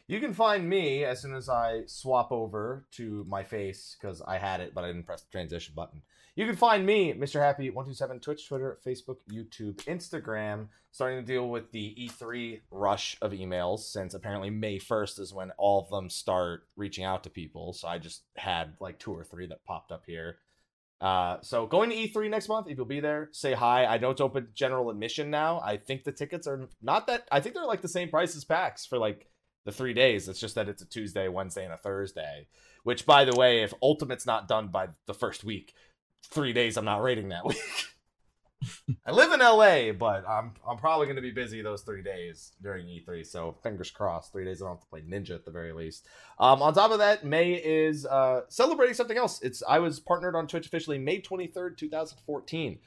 You can find me as soon as I swap over to my face because I had it, but I didn't press the transition button. You can find me, Mr. Happy127, Twitch, Twitter, Facebook, YouTube, Instagram, starting to deal with the E3 rush of emails since apparently May 1st is when all of them start reaching out to people. So I just had like two or three that popped up here. Uh, so going to E3 next month, if you'll be there, say hi. I know it's open general admission now. I think the tickets are not that, I think they're like the same price as PAX for like the three days. It's just that it's a Tuesday, Wednesday, and a Thursday. Which, by the way, if Ultimate's not done by the first week, three days I'm not raiding that week. I live in LA, but I'm I'm probably going to be busy those three days during E3. So fingers crossed, three days I don't have to play Ninja at the very least. Um, on top of that, May is uh, celebrating something else. It's I was partnered on Twitch officially May 23rd, 2014.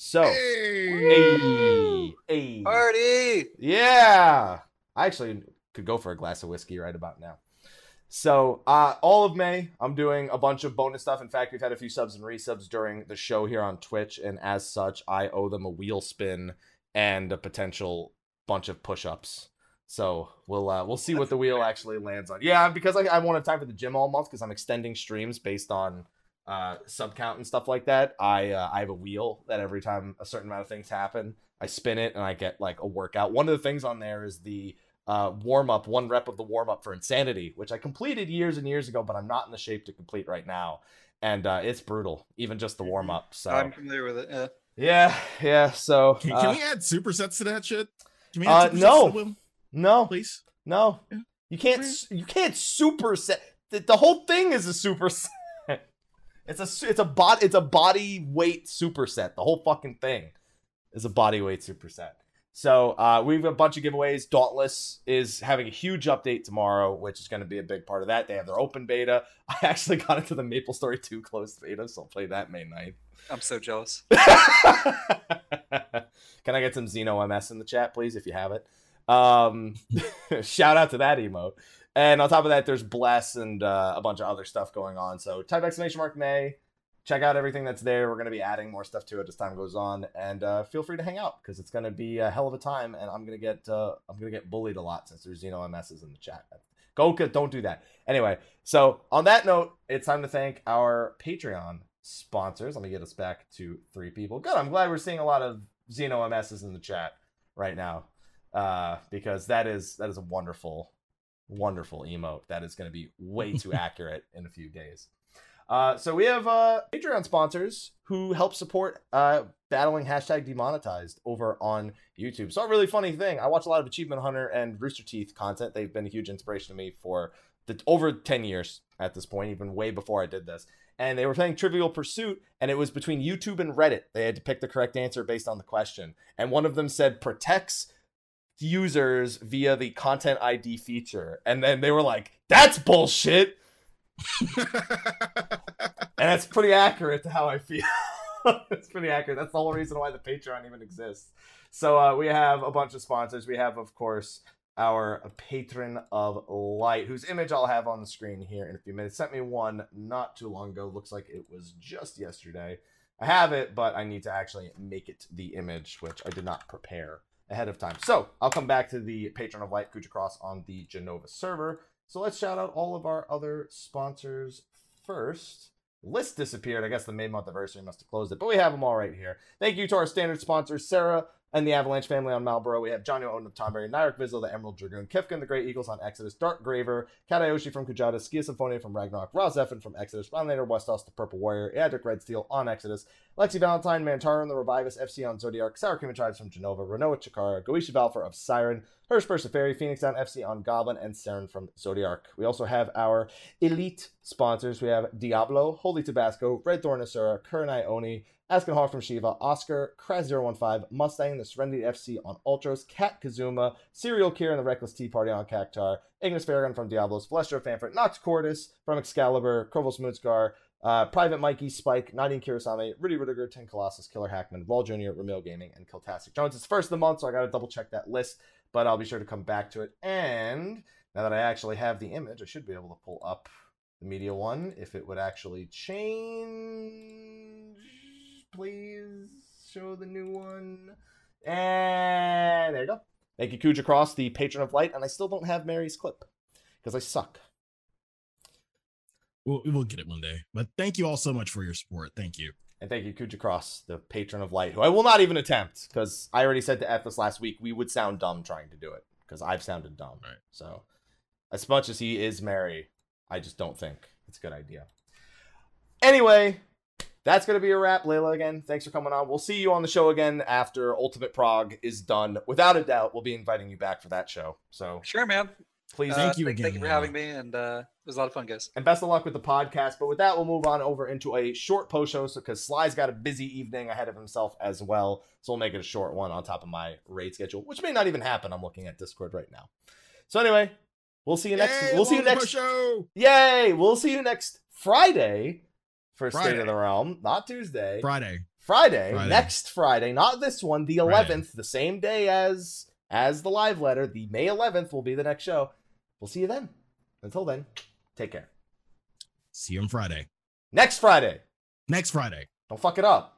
So, hey, hey, Party! yeah. I actually could go for a glass of whiskey right about now. So, uh, all of May, I'm doing a bunch of bonus stuff. In fact, we've had a few subs and resubs during the show here on Twitch, and as such, I owe them a wheel spin and a potential bunch of push ups So we'll uh, we'll see what the wheel actually lands on. Yeah, because I, I won't have time for the gym all month because I'm extending streams based on uh, sub count and stuff like that. I uh, I have a wheel that every time a certain amount of things happen, I spin it and I get like a workout. One of the things on there is the uh, warm up, one rep of the warm up for Insanity, which I completed years and years ago, but I'm not in the shape to complete right now, and uh, it's brutal, even just the warm up. So I'm familiar with it. Yeah. yeah, yeah. So Can, uh, we add supersets to that shit? Can we Uh, add supersets no. to the no, please? no, Yeah. you can't. s- You can't superset. The, the whole thing is a superset. It's a s- it's a bot it's a body weight superset. The whole fucking thing is a body weight superset. So uh, we have a bunch of giveaways. Dauntless is having a huge update tomorrow, which is going to be a big part of that. They have their open beta. I actually got into the MapleStory 2 closed beta, so I'll play that May 9th. I'm so jealous. Can I get some Xeno MS in the chat, please, if you have it? Um, shout out to that emote. And on top of that, there's Bless and uh, a bunch of other stuff going on. So type exclamation mark May. Check out everything that's there. We're going to be adding more stuff to it as time goes on, and uh, feel free to hang out because it's going to be a hell of a time. And I'm going to get uh, I'm going to get bullied a lot since there's Xeno MSs in the chat. Go, don't do that. Anyway, so on that note, it's time to thank our Patreon sponsors. Let me get us back to three people. Good. I'm glad we're seeing a lot of Xeno MSs in the chat right now uh, because that is that is a wonderful, wonderful emote that is going to be way too accurate in a few days. Uh, so we have uh, Patreon sponsors who help support uh, battling hashtag demonetized over on YouTube. So a really funny thing. I watch a lot of Achievement Hunter and Rooster Teeth content. They've been a huge inspiration to me for the over 10 years at this point, even way before I did this. And they were playing Trivial Pursuit, and it was between YouTube and Reddit. They had to pick the correct answer based on the question. And one of them said protects users via the content ID feature. And then they were like, that's bullshit. And that's pretty accurate to how I feel. it's pretty accurate. That's the whole reason why the Patreon even exists. So uh, we have a bunch of sponsors. We have, of course, our patron of light, whose image I'll have on the screen here in a few minutes. Sent me one not too long ago. Looks like it was just yesterday. I have it, but I need to actually make it the image, which I did not prepare ahead of time. So I'll come back to the patron of light, Kuja Cross, on the Jenova server. So let's shout out all of our other sponsors first. List disappeared. I guess the May month anniversary must have closed it, but we have them all right here. Thank you to our standard sponsors, Sarah and the Avalanche family on Malboro. We have Johnny of Tonberry, Nyrek Vizzle, the Emerald Dragoon, Kifkin, the Great Eagles on Exodus, Dark Graver, Katayoshi from Kujata, Skia Symphonia from Ragnarok, Roz Effin from Exodus, Ron Later, Westos, the Purple Warrior, Adric Red Steel on Exodus, Lexi Valentine, Mantaro and the Revivus, FC on Zodiark, Sour Cream Tribes from Jenova, Renoa Chikara, Goishi Valfer of Siren, Hirsch Persiferi, Phoenix Down FC on Goblin, and Saren from Zodiark. We also have our elite sponsors. We have Diablo, Holy Tabasco, Red Thorn Asura, Kurenai Oni, Askin Hall from Shiva, Oscar, Kraz015, Mustang, the Serenity FC on Ultros, Kat Kazuma, Serial Kier and the Reckless Tea Party on Cactuar, Ignis Farragon from Diablos, Celestro Fanfort, Nox Cordis from Excalibur, Krovos Moodscar, uh, Private Mikey, Spike, Nadine Kirasame, Rudy Rudiger, Ten Colossus, Killer Hackman, Raw Jr., Ramil Gaming, and Kiltastic Jones. It's first of the month, so I got to double check that list, but I'll be sure to come back to it. And now that I actually have the image, I should be able to pull up the media one if it would actually change. Please show the new one. And there you go. Thank you, Kuja Cross, the patron of light, and I still don't have Mary's clip because I suck. We'll, we'll get it one day. But thank you all so much for your support. Thank you. And thank you, Kuja Cross, the patron of light, who I will not even attempt because I already said to F this last week we would sound dumb trying to do it because I've sounded dumb. Right. So, as much as he is merry, I just don't think it's a good idea. Anyway, that's going to be a wrap. Layla, again, thanks for coming on. We'll see you on the show again after Ultimate Prog is done. Without a doubt, we'll be inviting you back for that show. So Sure, man. please Uh, Thank you Thank again, Thank you for Lana. having me, and uh, it was a lot of fun, guys. and best of luck with the podcast. But with that, we'll move on over into a short post show because Sly's got a busy evening ahead of himself as well. So we'll make it a short one on top of my raid schedule, which may not even happen. I'm looking at Discord right now. So anyway, we'll see you next. Yay, we'll see you next. Show. Yay! We'll see you next Friday for State of the Realm, not Tuesday. Friday. Friday, Friday. next Friday, not this one, the Friday. 11th, the same day as as the live letter. The May 11th will be the next show. We'll see you then. Until then, take care. See you on Friday. Next Friday. Next Friday. Don't fuck it up.